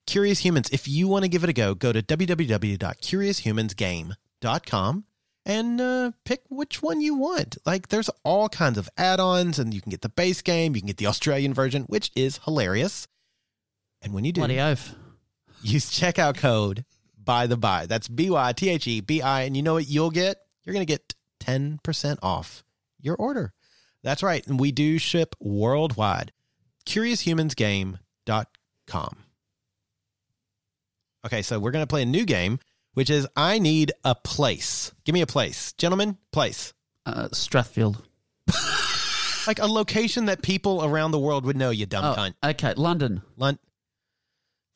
Curious Humans, if you want to give it a go, go to www.curioushumansgame.com and uh, pick which one you want. Like, there's all kinds of add ons, and you can get the base game, you can get the Australian version, which is hilarious. And when you do, Bloody oath. use checkout code by the by. That's B Y T H E B I. And you know what you'll get? You're going to get 10% off your order. That's right. And we do ship worldwide. CuriousHumansGame.com. Okay, so we're going to play a new game, which is I need a place. Give me a place. Gentlemen, place. Uh, Strathfield. Like a location that people around the world would know, you dumb Oh, cunt. okay, London. Lon-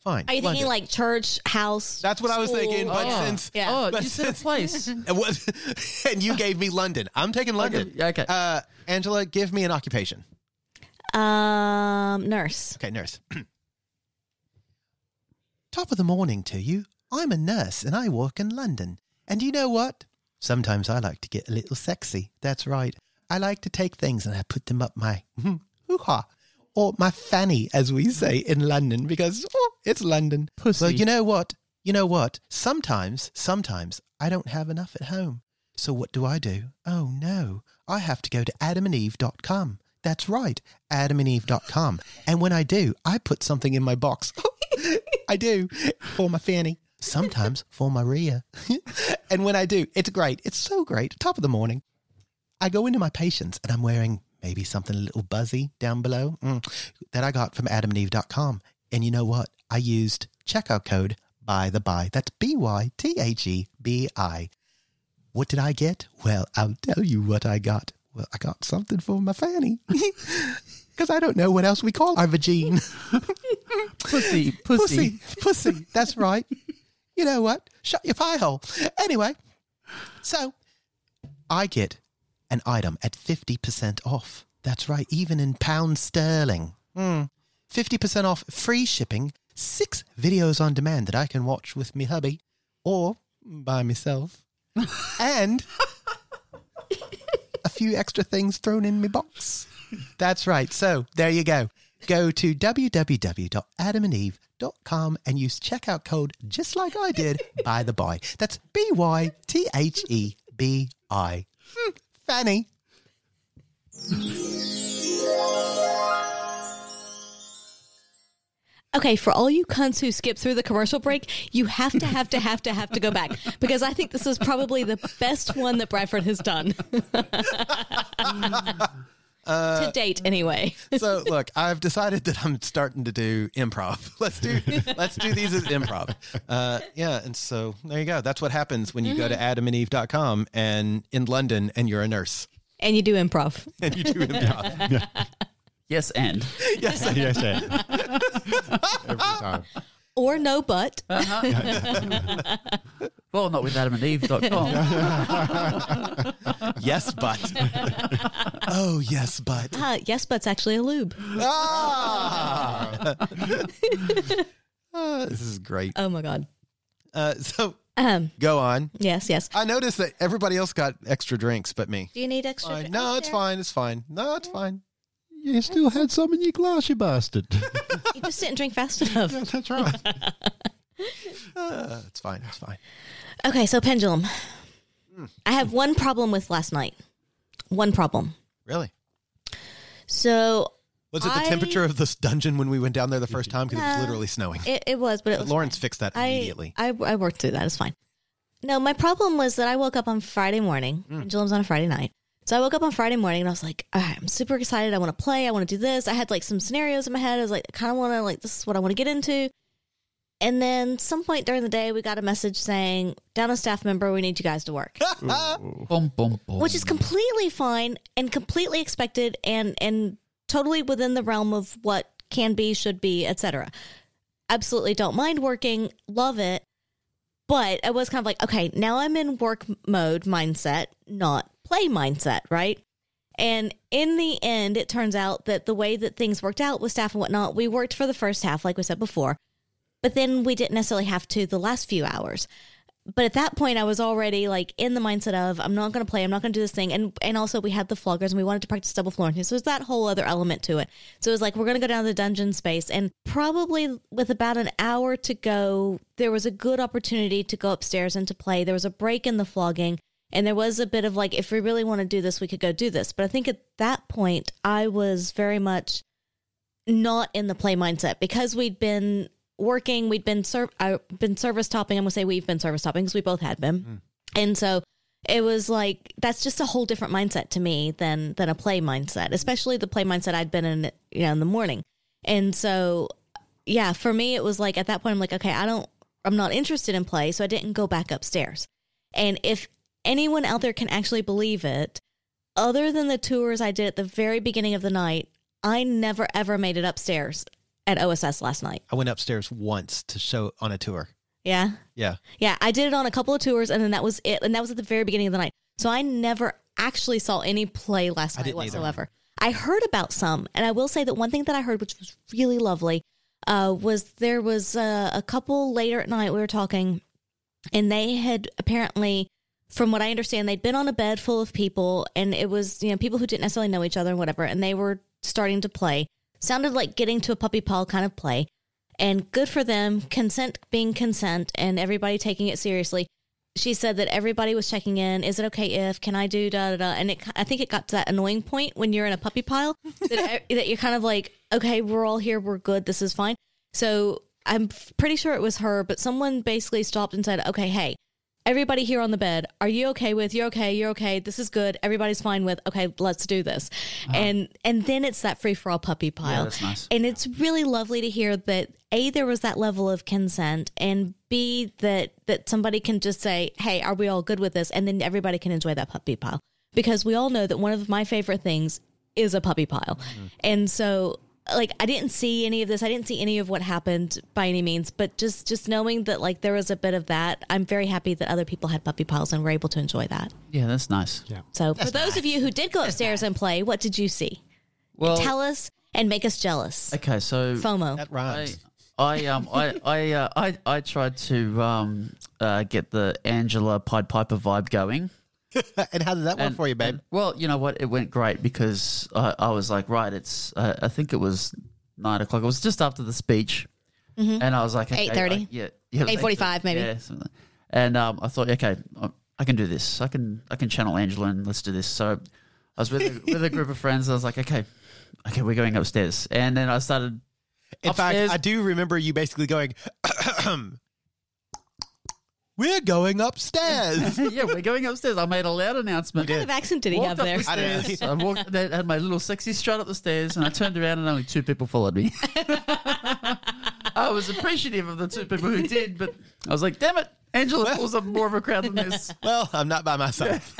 Fine. Are you thinking London. like church, house? That's what I was thinking, but Oh. since Yeah. Oh, but you said a since- place. It was, and you gave me London. I'm taking London. Okay, okay. Uh, Angela, give me an occupation. Um, nurse. Okay, nurse. Top of the morning to you. I'm a nurse and I work in London. And you know what? Sometimes I like to get a little sexy. That's right. I like to take things and I put them up my hmm, hoo ha. Or my fanny, as we say in London, because oh, it's London. Pussy. Well, you know what? You know what? Sometimes, sometimes I don't have enough at home. So what do I do? Oh no, I have to go to adamandeve.com. That's right, adamandeve.com. And when I do, I put something in my box. I do for my fanny, sometimes for my rear. and when I do, it's great. It's so great. Top of the morning. I go into my patients and I'm wearing maybe something a little buzzy down below mm, that I got from adamandeve.com. And you know what? I used checkout code by the by. That's B Y T H E B I. What did I get? Well, I'll tell you what I got. Well, I got something for my fanny. Because I don't know what else we call our vagine. Pussy, pussy. pussy. Pussy. That's right. You know what? Shut your pie hole. Anyway, so I get an item at 50% off. That's right, even in pounds sterling. Hmm. 50% off free shipping, six videos on demand that I can watch with me hubby or by myself, and a few extra things thrown in my box. That's right. So there you go. Go to www.adamandeve.com and use checkout code just like I did, by the by. That's B Y T H E B I. Hmm, Fanny. Okay, for all you cunts who skip through the commercial break, you have to have to have to have to go back because I think this is probably the best one that Bradford has done to date, anyway. So look, I've decided that I'm starting to do improv. Let's do let's do these as improv. Uh, yeah, and so there you go. That's what happens when you go to adamandeve.com and in London and you're a nurse And you do improv. and you do improv. Yes, and. yes, yes, yeah. Every time. Or no but. Well, not with adamandeve.com. yes, but. oh, yes, but. Ah, yes, but's actually a lube. Ah! Ah, this is great. Oh my god. Uh, so Um, go on. yes, yes. I noticed that everybody else got extra drinks but me. Do you need extra? Fine. No, oh, it's there. fine. It's fine. No, it's fine. You still had some in your glass, you bastard. You just didn't drink fast enough. That's right. Uh, it's fine. It's fine. Okay, so pendulum. I have one problem with last night. One problem. Really? So Was it the I- temperature of this dungeon when we went down there the first time? Because it was literally snowing. it, it was, but it But was Lawrence fixed that I, immediately. I I worked through that. It's fine. No, my problem was that I woke up on Friday morning. Mm. Pendulum's on a Friday night. So I woke up on Friday morning and I was like, all right, I'm super excited. I want to play. I want to do this. I had like some scenarios in my head. I was like, I kind of want to like this is what I want to get into. And then some point during the day, we got a message saying, down a staff member, we need you guys to work. Boom, boom, boom. which is completely fine and completely expected and and totally within the realm of what can be should be etc absolutely don't mind working love it but I was kind of like okay now i'm in work mode mindset not play mindset right? And in the end it turns out that the way that things worked out with staff and whatnot we worked for the first half like we said before but then we didn't necessarily have to the last few hours. But at that point I was already like in the mindset of I'm not going to play, I'm not going to do this thing, and and also we had the floggers and we wanted to practice double Florentine, so there's that whole other element to it. So it was like we're going to go down to the dungeon space, and probably with about an hour to go, there was a good opportunity to go upstairs and to play. There was a break in the flogging, and there was a bit of like if we really want to do this, we could go do this. But I think at that point I was very much not in the play mindset because we'd been working, we'd been serv- I've uh, been service topping. I'm gonna say we've been service topping because we both had been, mm. and so it was like that's just a whole different mindset to me than than a play mindset, especially the play mindset I'd been in, you know, in the morning. And so, yeah, for me, it was like at that point, I'm like, okay, I don't, I'm not interested in play, so I didn't go back upstairs. And if anyone out there can actually believe it, other than the tours I did at the very beginning of the night, I never ever made it upstairs at OSS last night. I went upstairs once to show on a tour. Yeah. Yeah. Yeah, I did it on a couple of tours and then that was it. And that was at the very beginning of the night. So I never actually saw any play last I night didn't either. whatsoever. I heard about some. And I will say that one thing that I heard, which was really lovely, uh, was there was uh, a couple later at night we were talking and they had apparently from what I understand, they'd been on a bed full of people, and it was you know people who didn't necessarily know each other and whatever, and they were starting to play. Sounded like getting to a puppy pile kind of play, and good for them. Consent being consent, and everybody taking it seriously. She said that everybody was checking in. Is it okay if? Can I do da da da? And it, I think it got to that annoying point when you're in a puppy pile that, that you're kind of like, okay, we're all here, we're good, this is fine. So I'm pretty sure it was her, but someone basically stopped and said, okay, hey, everybody here on the bed, are you okay with? You're okay. You're okay. This is good. Everybody's fine with. Okay, let's do this. Uh-huh. And and then it's that free for all puppy pile. that's nice. And it's really lovely to hear that a there was that level of consent, and b that that somebody can just say, hey, are we all good with this? And then everybody can enjoy that puppy pile because we all know that one of my favorite things is a puppy pile, mm-hmm. and so. Like I didn't see any of this. I didn't see any of what happened by any means, but just just knowing that like there was a bit of that, I'm very happy that other people had puppy piles and were able to enjoy that. Yeah, that's nice. Yeah. So for those of you who did go upstairs and play, what did you see? Well, Tell us and make us jealous. okay, so FOMO. That I. I um I I uh, I I tried to um uh, get the Angela Pied Piper vibe going. and how did that work for you, babe? and- well, you know what? It went great because I, I was like, right, it's. Uh, I think it was nine o'clock. It was just after the speech, and I was like, okay, 8:30? I- yeah, yeah, 8:45 maybe. Yeah, something like- and um, I thought, okay, I- I can do this. I can I can channel Angela and let's do this. So I was with a, with a group of friends. I was like, okay, okay, we're going upstairs, and then I started. In upstairs. fact, I do remember you basically going, We're going upstairs. yeah, we're going upstairs. I made a loud announcement. What kind of accent did he Walked have there? the I don't know. stairs. I walked. They had my little sexy strut up the stairs, and I turned around, and only two people followed me. I was appreciative of the two people who did, but I was like, "Damn it, Angela pulls up more of a crowd than this well, I'm not by myself.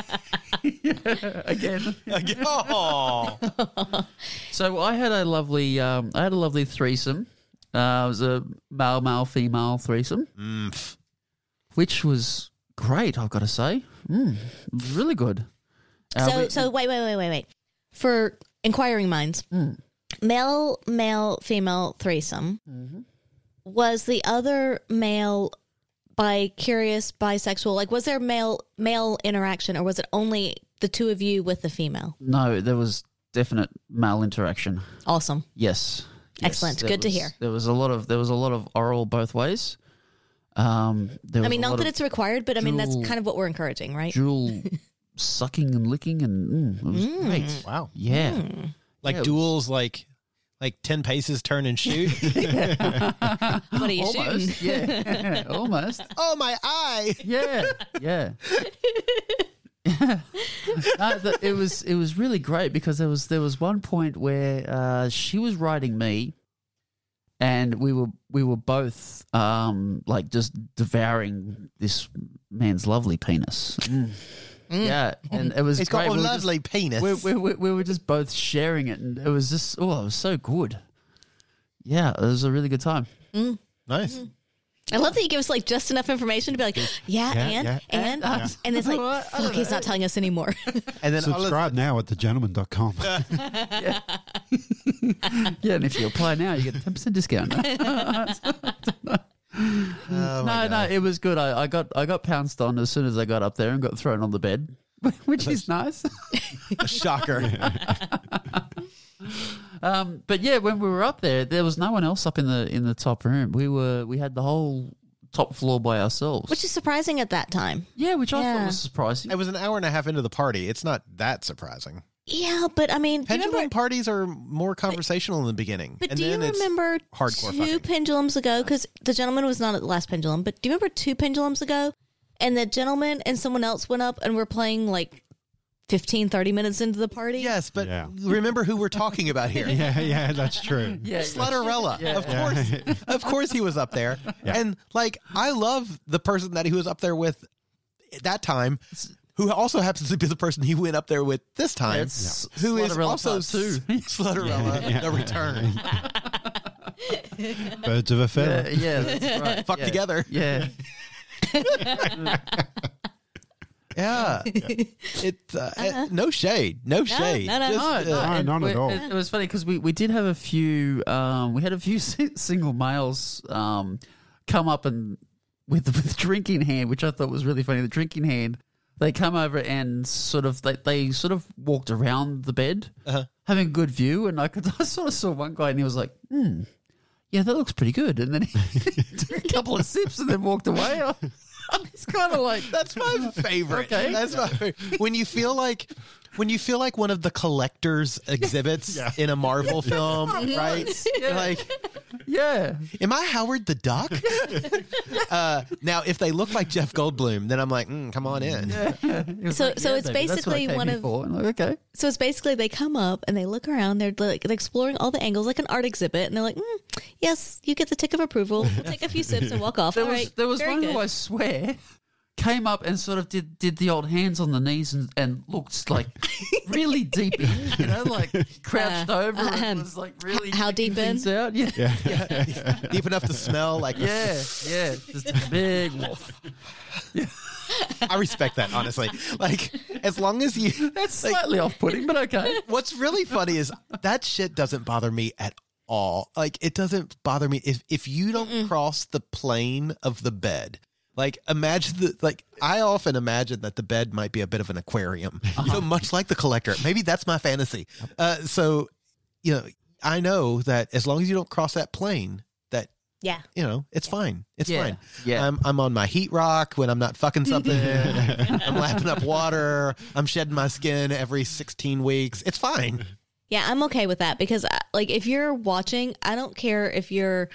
again." oh. So I had a lovely, um, I had a lovely threesome. Uh, it was a male, male, female threesome, Mm. Which was great. I've got to say, mm, really good. Uh, So we- so wait wait wait wait wait. For inquiring minds, male male female threesome. Was the other male bi curious bisexual? Like was there male male interaction or was it only the two of you with the female? No, there was definite male interaction. Awesome. Yes. Yes, Excellent. there Good to hear. There was a lot of there was a lot of oral both ways. Um, there I mean, not that it's required, but I mean, that's dual- kind of what we're encouraging, right? dual sucking and licking and mm, it was great. Wow. Yeah. Like Yeah, it was- duels, like like ten paces, turn and shoot. What are you Almost. shooting? Yeah. Almost. oh my eye! Yeah, yeah. no, the, it was it was really great because there was there was one point where uh, she was riding me, and we were we were both um, like just devouring this man's lovely penis. Mm. Mm. Yeah, and it was It's great. got a We were just- lovely penis. we, we, we, we were just both sharing it, and it was just oh, it was so good. Yeah, it was a really good time. Mm. nice. I love that you give us like just enough information to be like, yeah, Yeah, and, yeah. and, Yeah. and it's like, Well, I fuck, he's not telling us anymore. And then all of- Subscribe now at thegentleman.com. Yeah, and if you apply now, you get a ten percent discount. Oh my no, no, God. it was good. I, I got I got pounced on as soon as I got up there and got thrown on the bed, which is nice. A shocker. Um, but yeah, when we were up there, there was no one else up in the in the top room. We were we had the whole top floor by ourselves, Which is surprising at that time. yeah, which I thought was surprising. it was an hour and a half into the party. It's not that surprising. Yeah, but I mean, do you Pendulum remember, parties are more conversational in the beginning, but and do you then it's remember hardcore two fucking. pendulums ago? Because the gentleman was not at the last pendulum, but do you remember two pendulums ago? And the gentleman and someone else went up and we're playing like 15, 30 minutes into the party. Yes, but Yeah. remember who we're talking about here. yeah, yeah, that's true. yeah, Slutterella. Of course. of course he was up there. And like I love the person that he was up there with at that time, who also happens to be the person he went up there with this time. It's Who is Slutterella also part two. Slutterella, the return. Birds of a yeah, feather. yeah, that's right. Fuck yeah. together. Yeah, Yeah. It uh, uh, no shade. No shade. no, no. Just, No, uh, No, not at all. It, it was funny because we, we did have a few um, we had a few single males um, come up and with with drink in hand, which I thought was really funny. The drink in hand, they come over and sort of they, they sort of walked around the bed, Uh-huh. having a good view, and I could I sort of saw one guy and he was like, hmm. Yeah, that looks pretty good. And then he took a couple of sips and then walked away. I, I'm just kind of like, That's my favorite. Okay. That's my favorite. When you feel like when you feel like one of the collector's exhibits in a Marvel film, right? You're Like, yeah. am I Howard the Duck? uh, now, if they look like Jeff Goldblum, then I'm like, mm, come on in. It was So- so it's baby, that's what I basically one of- like, okay. So it's basically they come up and they look around. They're like they're exploring all the angles, like an art exhibit, and they're like, mm, "Yes, you get the tick of approval. We'll take a few sips and walk off." There All was right, there was one good. who I swear came up and sort of did did the old hands on the knees and, and looked like really deep in, you know, like crouched Uh, over and ahem. was like really How deep in? things out. Yeah. yeah. Deep enough to smell. Like, Yeah, yeah, Just a big wolf. Yeah. I respect that, honestly. Like, as long as you. That's slightly off putting, but okay. What's really funny is that shit doesn't bother me at all. Like it doesn't bother me if if you don't cross the plane of the bed. Like imagine the like I often imagine that the bed might be a bit of an aquarium. So much like the collector. Maybe that's my fantasy. Uh so you know, I know that as long as you don't cross that plane, that yeah. you know, it's fine. It's Yeah, fine. yeah. I'm I'm on my heat rock when I'm not fucking something. I'm lapping up water. I'm shedding my skin every 16 weeks. It's fine. Yeah, I'm okay with that because, uh, like, if you're watching, I don't care if you're.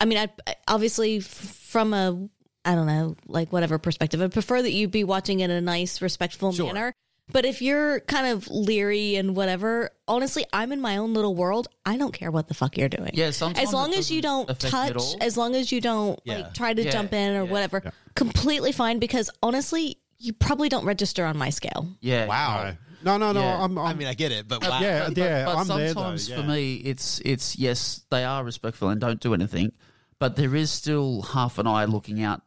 I mean, I I- obviously f- from a I don't know, like whatever perspective, I prefer that you be watching in a nice, respectful Sure. manner. But if you're kind of leery and whatever, honestly, I'm in my own little world. I don't care what the fuck you're doing. Yeah, sometimes as long as you don't affect me at touch, as long as you don't Yeah. like try to Yeah, jump in or yeah. whatever, completely fine. Because honestly, you probably don't register on my scale. Yeah. Wow. No, no, no. Yeah. I'm, I'm, I mean, I get it, but wow. yeah, But- yeah. but I'm there though. sometimes yeah. for me, it's it's yes, they are respectful and don't do anything, but there is still half an eye looking out.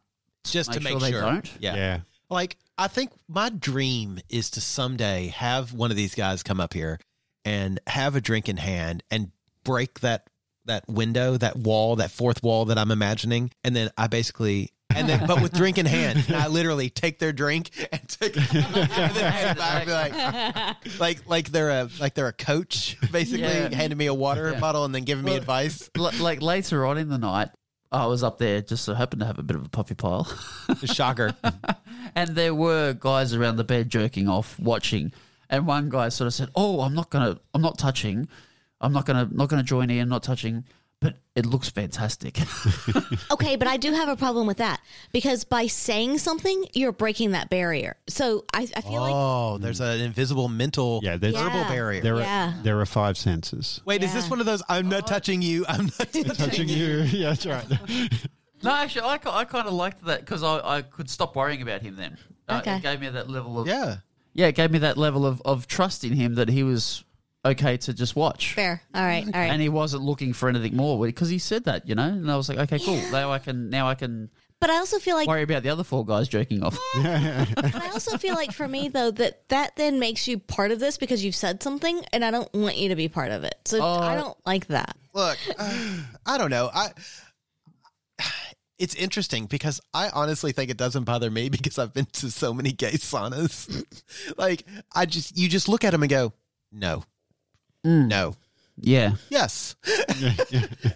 Just to make make sure sure, they don't? Yeah. Yeah. Like I think my dream is to someday have one of these guys come up here and have a drink in hand and break that that window, that wall, that fourth wall that I'm imagining, and then I basically and then but with drink in hand, I literally take their drink and Take and then hand it back, and be like, like, like they're a like they're a coach, basically Yeah. handing me a water Yeah. bottle and then giving me Well- advice. L- like later on in the night, I was up there just so happened to have a bit of a puppy pile. Shocker. and there were guys around the bed jerking off, watching. And one guy sort of said, "Oh, I'm not gonna, I'm not touching, I'm not gonna, not gonna join in, not touching." But it looks fantastic. Okay, but I do have a problem with that because by saying something, you're breaking that barrier. So I, I feel like Oh, there's an invisible mental Yeah, there's- verbal Yeah. barrier. There Yeah. are there are five senses. Wait, is this one of those? I'm not touching you. I'm not touching, Touching you, yeah, that's right. no, actually, I, I kind of liked that because I, I could stop worrying about him then. Uh, Okay. It gave me that level of Yeah. yeah, it gave me that level of, of trust in him that he was okay to just watch. fair. All right, all right. And he wasn't looking for anything more because he said that, you know. And I was like, okay, cool. Now I can now I can but I also feel like worry about the other four guys jerking off. But I also feel like for me though that that then makes you part of this because you've said something, and I don't want you to be part of it. So I don't like that. Look, uh, I don't know. I. It's interesting because I honestly think it doesn't bother me because I've been to so many gay saunas. like I just, you just look at them and go, no, Mm. no, yeah. yes. and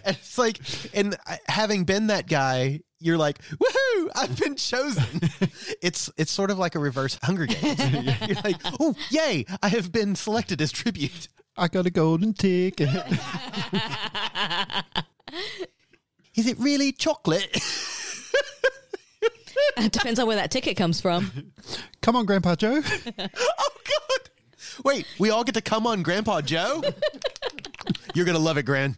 it's like, and having been that guy, you're like, woohoo! I've been chosen. it's it's sort of like a reverse Hunger Games. you're like, oh, yay! I have been selected as tribute. I got a golden ticket. Is it really chocolate? It depends on where that ticket comes from. Come on, Grandpa Joe. Oh God! Wait, we all get to come on Grandpa Joe. You're gonna love it, Gran.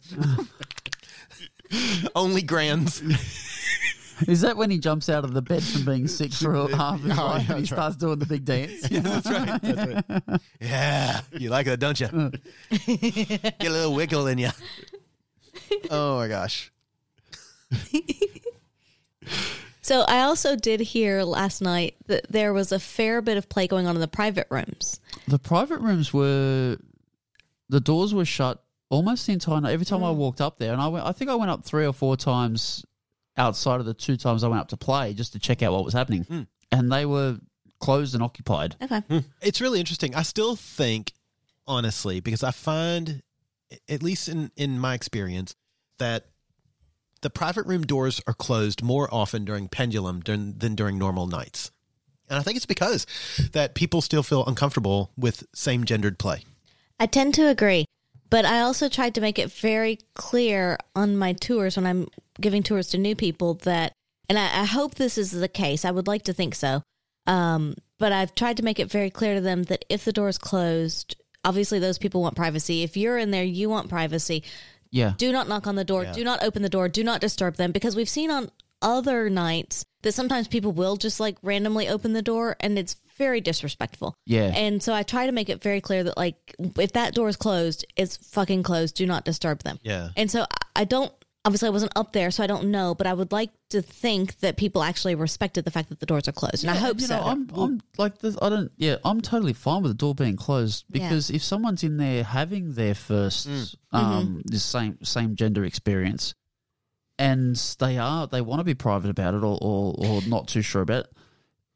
Only Grans. Is that when he jumps out of the bed from being sick for half his Oh, life yeah, and he that's right. starts doing the big dance? Yeah, that's right. That's right. Yeah, you like that, don't you? Get a little wiggle in you. Oh my gosh. So I also did hear last night that there was a fair bit of play going on in the private rooms. The private rooms were, the doors were shut almost the entire night. Every time I mm. walked up there, and I went, I think I went up three or four times outside of the two times I went up to play just to check out what was happening, mm. and they were closed and occupied. Okay. Mm. It's really interesting. I still think, honestly, because I find, at least in, in my experience, that the private room doors are closed more often during pendulum than, than during normal nights. And I think it's because that people still feel uncomfortable with same gendered play. I tend to agree, but I also tried to make it very clear on my tours when I'm giving tours to new people that, and I, I hope this is the case. I would like to think so. Um, but I've tried to make it very clear to them that if the door is closed, obviously those people want privacy. If you're in there, you want privacy. Yeah, Do not knock on the door. Do not open the door. Do not disturb them because we've seen on other nights that sometimes people will just like randomly open the door and it's very disrespectful. Yeah. And so I try to make it very clear that like if that door is closed, it's fucking closed. Do not disturb them. Yeah. And so I- I don't obviously I wasn't up there, so I don't know, but I would like to think that people actually respected the fact that the doors are closed. And I hope you so. know, I'm, I'm like this. I don't. Yeah, I'm totally fine with the door being closed Yeah. because if someone's in there having their first um the same same gender experience, and they are they want to be private about it or or, or not too sure about it,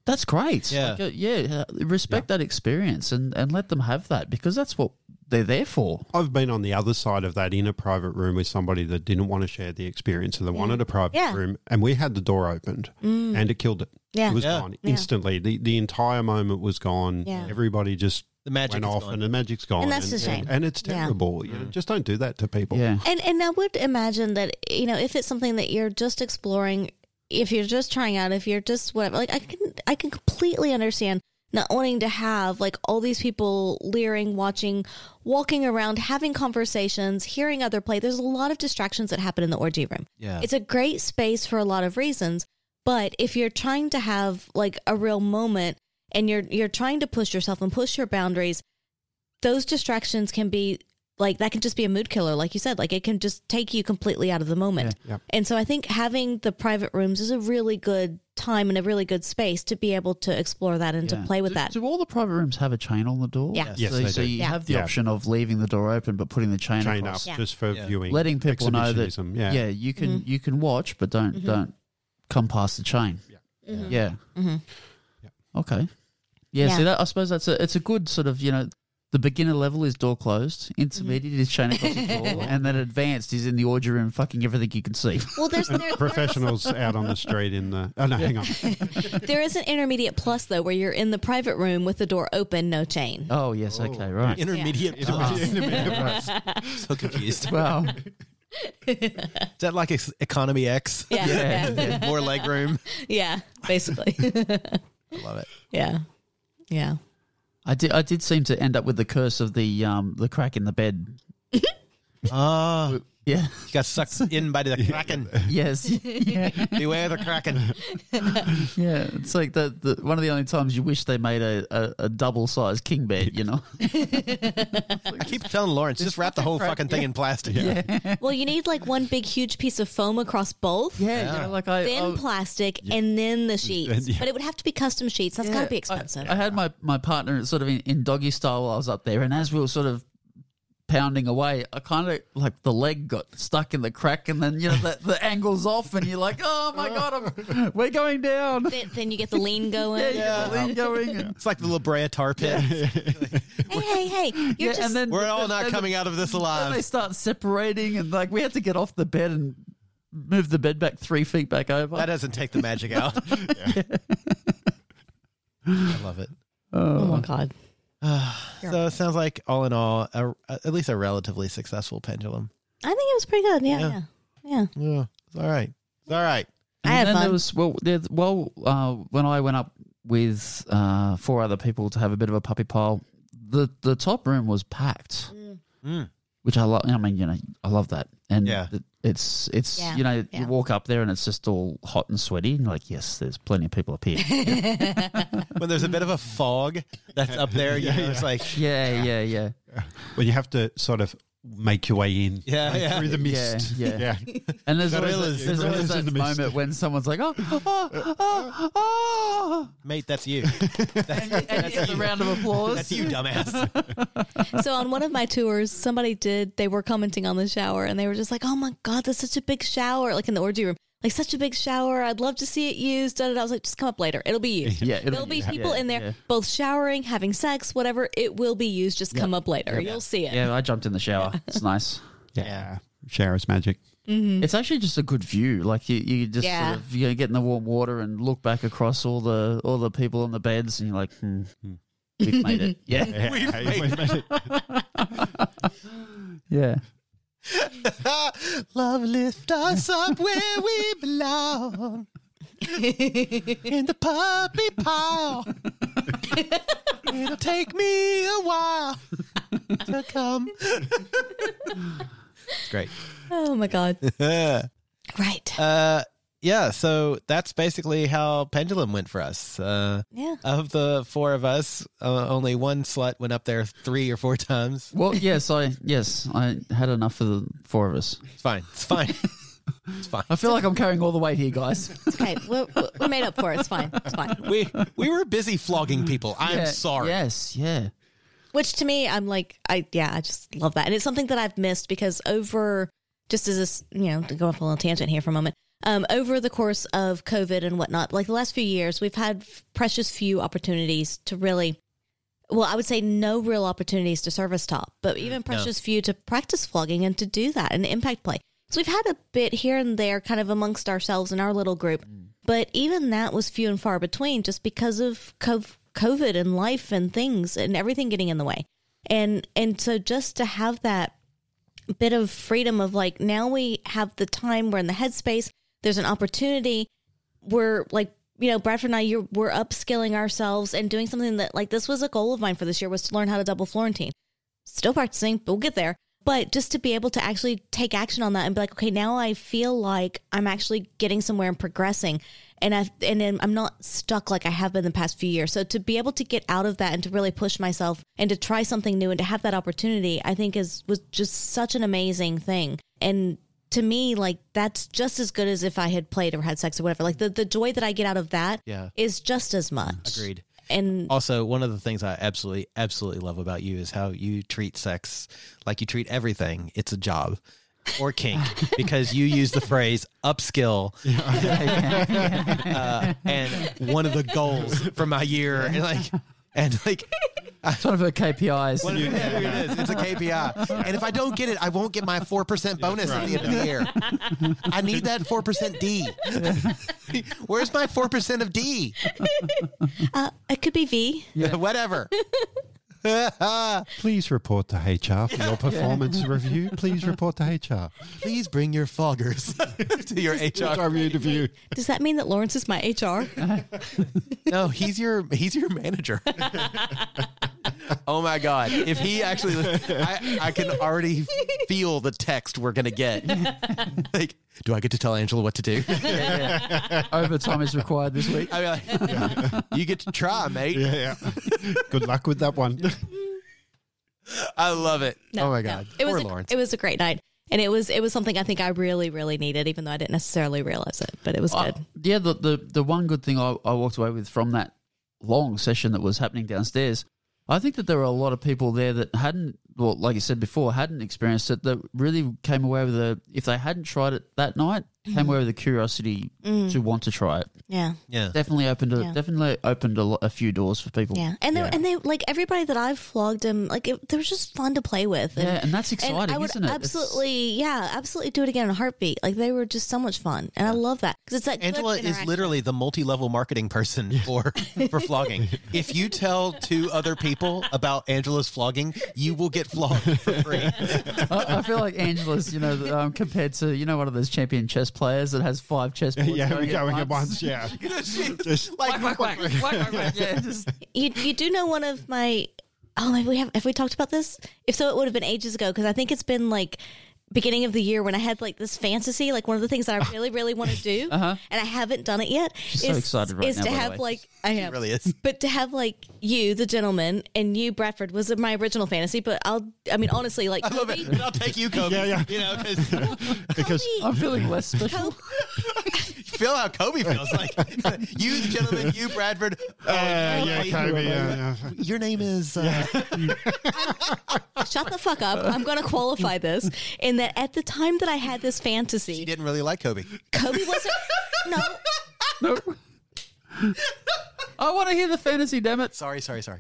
that's great. Yeah. Like, uh, yeah. uh, Respect that experience and and let them have that because that's what they're there for. I've been on the other side of that in a private room with somebody that didn't want to share the experience and they wanted a private Yeah. room, and we had the door opened, and it killed it. Yeah. It was Yeah. gone instantly. The the entire moment was gone. Yeah. Everybody just The magic went is off, gone. and the magic's gone. And that's a and, shame. And, and it's Yeah. terrible. You know, just don't do that to people. Yeah. And and I would imagine that you know if it's something that you're just exploring, if you're just trying out, if you're just whatever, like I can I can completely understand not wanting to have like all these people leering, watching, walking around, having conversations, hearing other play. There's a lot of distractions that happen in the orgy room. Yeah. It's a great space for a lot of reasons, but if you're trying to have like a real moment and you're you're trying to push yourself and push your boundaries, those distractions can be like that can just be a mood killer like you said like it can just take you completely out of the moment Yeah. Yep. and so i think having the private rooms is a really good time and a really good space to be able to explore that and Yeah. to play with do, that Do all the private rooms have a chain on the door? Yeah. Yes, so, they so do. you Yeah. have the Yeah. option of leaving the door open but putting the chain, Chain up across. Yeah. just for Yeah. viewing. letting people know that yeah, yeah. you can Mm-hmm. you can watch, but don't don't come past the chain. Yeah. Mhm. Okay. Yeah, Yeah. see that I suppose that's a it's a good sort of you know the beginner level is door closed, intermediate mm-hmm. is chain across the floor, and then advanced is in the orgy room, fucking everything you can see. Well, there's there, Professionals out on the street in the. Oh no, hang on. there is an intermediate plus though, where you're in the private room with the door open, no chain. Oh yes, oh, okay, right. Intermediate plus. so confused. Wow. Is that like ex- economy X? Yeah, Yeah. yeah, More leg room. yeah, basically. I love it. yeah, yeah. I did I did seem to end up with the curse of the um the crack in the bed. Oh, Yeah. you got sucked in by the kraken. yes. yeah. Beware the kraken. Yeah. It's like the, the one of the only times you wish they made a, a, a double sized king bed, you know? I keep telling Lawrence, just wrap the whole fucking thing in plastic. Yeah. Well, you need like one big, huge piece of foam across both. Yeah, you know, like I Then I- plastic and then the sheets. Yeah. But it would have to be custom sheets. That's got to be expensive. I, I had my, my partner sort of in, in doggy style while I was up there, and as we were sort of pounding away, I kind of like the leg got stuck in the crack, and then you know the, the angle's off, and you're like, oh my god, I'm, we're going down. then, then you get the lean going. Yeah, you get the lean going. and- It's like the La Brea tar pit. Hey, hey, hey! You're Yeah, just and then We're all and not then- coming out of this Then they alive. start separating, and like we had to get off the bed and move the bed back three feet back over. That doesn't take the magic out. I love it. oh my god. Ah. So it sounds like, all in all, a, at least a relatively successful pendulum. I think it was pretty good. Yeah, Yeah. yeah, yeah. Yeah, it's all right. It's all right. I And had then fun. there was well, there, well, uh, when I went up with uh, four other people to have a bit of a puppy pile, the the top room was packed, Mm. Which I love. I mean, you know, I love that, and Yeah. it- it's it's Yeah, you know, yeah. you walk up there and it's just all hot and sweaty, and you're like, yes, there's plenty of people up here. When there's a bit of a fog that's up there, you know, it's like, yeah, yeah, yeah, When you have to sort of make your way in Yeah, like, yeah. through the mist. Yeah, yeah. yeah. And there's always, Gorillas. there's always Gorillas that the mist. moment when someone's like, oh, oh, oh, oh, mate, that's you. and you get the round of applause. That's you, dumbass. so on one of my tours, somebody did. They were commenting on the shower, and they were just like, "Oh my god, that's such a big shower!" Like in the orgy room, like such a big shower. I'd love to see it used. Da, da, da. I was like, "Just come up later. It'll be used. Yeah, it'll There'll be be people Yeah, in there, yeah. both showering, having sex, whatever. It will be used. Just come up later. You'll see it. Yeah, I jumped in the shower. It's nice. Yeah. Shower's magic. It's actually just a good view. Like you, you just Yeah. sort of you know, get in the warm water and look back across all the all the people on the beds, and you're like, hmm, we've made it. Yeah, we've made it. yeah. Love lift us up where we belong. In the puppy pile. It'll take me a while to come. It's great. Oh my god. uh, Right. Yeah, so that's basically how Pendulum went for us. Uh, Yeah. of the four of us, uh, only one slut went up there three or four times. Well, yes, I yes I had enough for the four of us. It's fine. It's fine. it's fine. I feel like I'm carrying all the weight here, guys. It's okay. we we made up for it. It's fine. It's fine. We we were busy flogging people. I'm Yeah, sorry. Yes, yeah. Which to me, I'm like, I yeah, I just love that, and it's something that I've missed because over just as this, you know, to go off a little tangent here for a moment. Um, over the course of COVID and whatnot, like the last few years, we've had precious few opportunities to really, well, I would say no real opportunities to service top, but even precious few to practice flogging and to do that and impact play. So we've had a bit here and there kind of amongst ourselves in our little group, but even that was few and far between just because of COVID and life and things and everything getting in the way. And and so just to have that bit of freedom of like now we have the time we're in the headspace there's an opportunity. We're like you know bradford and i you're, we're upskilling ourselves and doing something that like this was a goal of mine for this year was to learn how to double florentine. Still practicing but we'll get there. But just to be able to actually take action on that and be like okay now i feel like i'm actually getting somewhere and progressing. And i and then i'm not stuck like i have been the past few years. So to be able to get out of that and to really push myself and to try something new and to have that opportunity i think is was just such an amazing thing. And to me like that's just as good as if i had played or had sex or whatever like the, the joy that i get out of that is Yeah. is just as much Agreed. and Also, one of the things I absolutely, absolutely love about you is how you treat sex like you treat everything. It's a job or kink because you use the phrase upskill. uh, and one of the goals for my year, and like, and like It's one of her KPIs. whatever it is, it's a KPI. And if I don't get it, I won't get my four percent bonus at the end of the year. I need that four percent D. Where's my four percent of D? Uh, it could be V. Yeah. Whatever. Please report to HR for your performance review. Please report to HR. Please bring your floggers to your HR. HR interview. Does that mean that Lawrence is my HR? No, he's your he's your manager. Oh my god! If he actually, I, I can already feel the text we're gonna get. Like, do I get to tell Angela what to do? Overtime is required this week. I mean, like, you get to try, mate. Yeah, yeah. Good luck with that one. I love it. No, oh my no. god! It was Poor a, Lawrence. it was a great night, and it was it was something I think I really really needed, even though I didn't necessarily realize it. But it was I- good. yeah, the, the the one good thing I, I walked away with from that long session that was happening downstairs, I think that there were a lot of people there that hadn't, well, like you said before, hadn't experienced it. That really came away with a, if they hadn't tried it that night. Came away with a curiosity to want to try it. Yeah. yeah. Definitely opened a, Yeah. definitely opened a, lo- a few doors for people. Yeah, and they Yeah. and they like everybody that I've flogged them like it, they were just fun to play with. Yeah, and that's and exciting, I would isn't it? It's- absolutely, yeah, absolutely do it again in a heartbeat. Like they were just so much fun, and I love that because it's like Angela is literally the multi-level marketing person for for flogging. If you tell two other people about Angela's flogging, you will get flogged for free. I, I feel like Angela's, you know, um, compared to you know one of those champion chess players that has five chess boards yeah, we're going, going at at once. Yeah. Just like Whack, whack, whack, whack, whack, whack. Yeah, just you. You do know one of my. Oh, maybe we have. Have we talked about this? If so, it would have been ages ago because I think it's been like beginning of the year when I had like this fantasy, like one of the things that I really, really want to do, uh-huh. and I haven't done it yet. She's so excited right is now, to by the have way. like I am really is. But to have like you, the gentleman, and you, Bradford, was my original fantasy. But I'll, I mean, honestly, like I love it. I'll take you, Kobe. Yeah, yeah. You know, because Because I'm feeling less special. Feel how Kobe feels. Like you, gentlemen, you, Bradford. Oh, uh, yeah, Kobe. Yeah, yeah. Your name is. Uh, shut the fuck up. I'm going to qualify this in that at the time that I had this fantasy, She didn't really like Kobe. Kobe wasn't. No, No. I want to hear the fantasy, damn it. Sorry, sorry, sorry.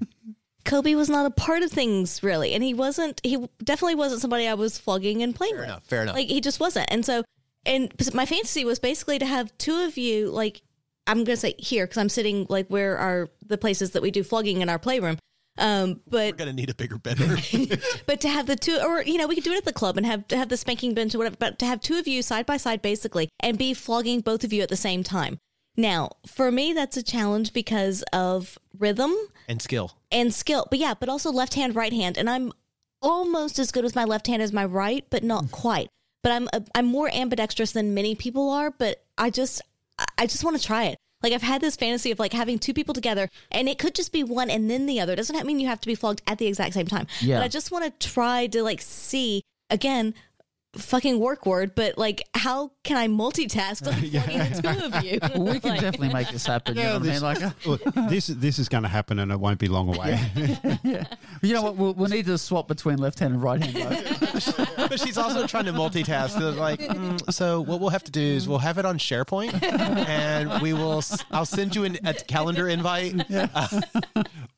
Kobe was not a part of things really, and he wasn't. He definitely wasn't somebody I was flogging and playing Fair with. enough. Fair enough. Like he just wasn't. And so, and my fantasy was basically to have two of you, like I'm gonna say here because I'm sitting like where are the places that we do flogging in our playroom. Um, We're gonna need a bigger bedroom. but to have the two, or you know, we could do it at the club and have to have the spanking bench or whatever. But to have two of you side by side, basically, and be flogging both of you at the same time. Now, for me, that's a challenge because of rhythm and skill. and skill. But yeah, but also left hand, right hand, and I'm almost as good with my left hand as my right, but not quite. But I'm i I'm more ambidextrous than many people are. But I just I- I just want to try it. Like I've had this fantasy of like having two people together, and it could just be one and then the other. It doesn't mean you have to be flogged at the exact same time. Yeah. But I just want to try to like see again. Fucking work word, but like, how can I multitask like, flogging the two of you? Well, we can Like- definitely make this happen. you know what I mean? Like, uh, Look, this this is going to happen, and it won't be long away. you know what? We'll, we'll need to swap between left hand and right hand. but she's also trying to multitask. So, Like, mm, so what we'll have to do is we'll have it on SharePoint, and we will. s- I'll send you an, a calendar invite.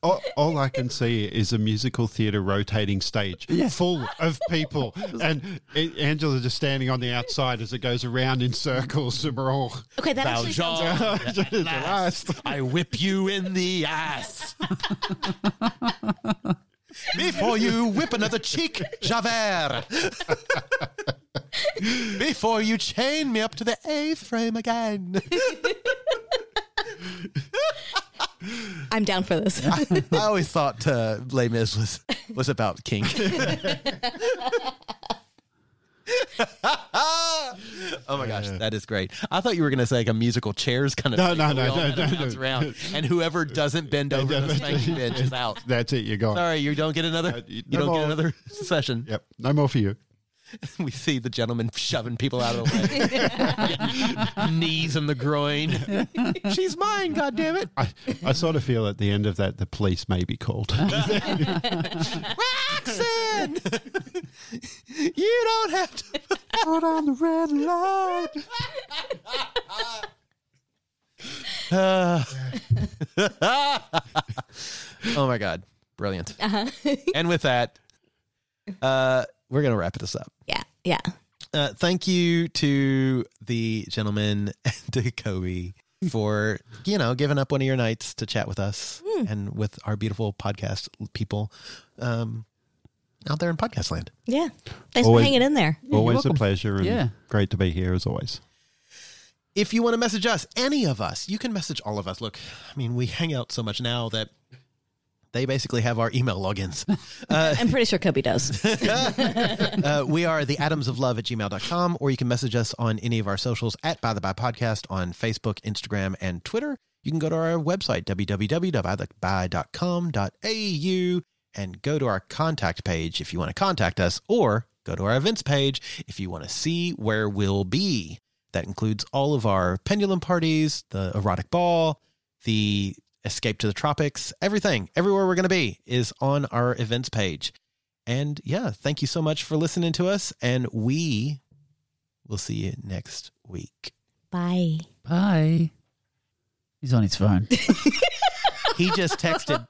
all, all I can see is a musical theatre rotating stage full of people, and A- Angela just standing on the outside as it goes around in circles, and we're all. okay, that actually sounds at last, I whip you in the ass. Before you whip another cheek, Javert. Before you chain me up to the A-frame again. I'm down for this. I always thought uh, Les Mis was was about kink. oh my gosh, that is great! I thought you were going to say like a musical chairs kind of No, thing no, no, no, no, no. around, and whoever doesn't bend over the spanking bench is out. That's it. You're gone. Sorry, you don't get another. Uh, You no don't more. get another session. Yep. No more for you. We see the gentleman shoving people out of the way, knees in the groin. She's mine, God damn it! I, I sort of feel at the end of that the police may be called. Roxanne, you don't have to Put on the red light. Uh, oh my god, brilliant! Uh-huh. And with that, uh, we're gonna wrap this up. yeah, yeah. Uh, thank you to the gentleman and to Kobe for you know giving up one of your nights to chat with us Hmm. and with our beautiful podcast people um, out there in podcast land. Yeah. Thanks Always- for hanging in there. always a pleasure and Yeah. great to be here as always. If you want to message us, any of us, you can message all of us. Look, I mean, we hang out so much now that they basically have our email logins. I'm pretty sure Kobe does. uh, we are the atoms of love at gmail.com, or you can message us on any of our socials at By the By Podcast on Facebook, Instagram, and Twitter. You can go to our website, www.bytheby.com.au, and go to our contact page if you want to contact us, or go to our events page if you want to see where we'll be. That includes all of our pendulum parties, the erotic ball, the escape to the tropics, everything, everywhere we're going to be is on our events page. And yeah, thank you so much for listening to us. And we will see you next week. Bye. Bye. He's on his phone. He just texted,